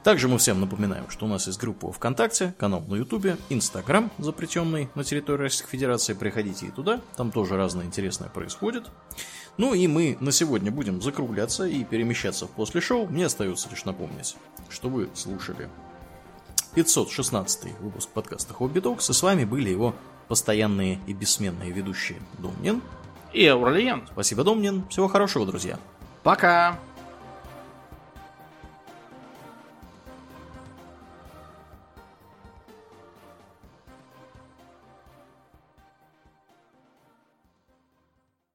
Speaker 1: Также мы всем напоминаем, что у нас есть группа ВКонтакте, канал на Ютубе, Инстаграм, запретенный на территории Российской Федерации. Приходите и туда, там тоже разное интересное происходит. Ну и мы на сегодня будем закругляться и перемещаться в после шоу. Мне остается лишь напомнить, что вы слушали 516 выпуск подкаста Хобби Токс, и с вами были его постоянные и бессменные ведущие Домнин
Speaker 2: и Аурлиен.
Speaker 1: Спасибо, Домнин. Всего хорошего, друзья.
Speaker 2: Пока.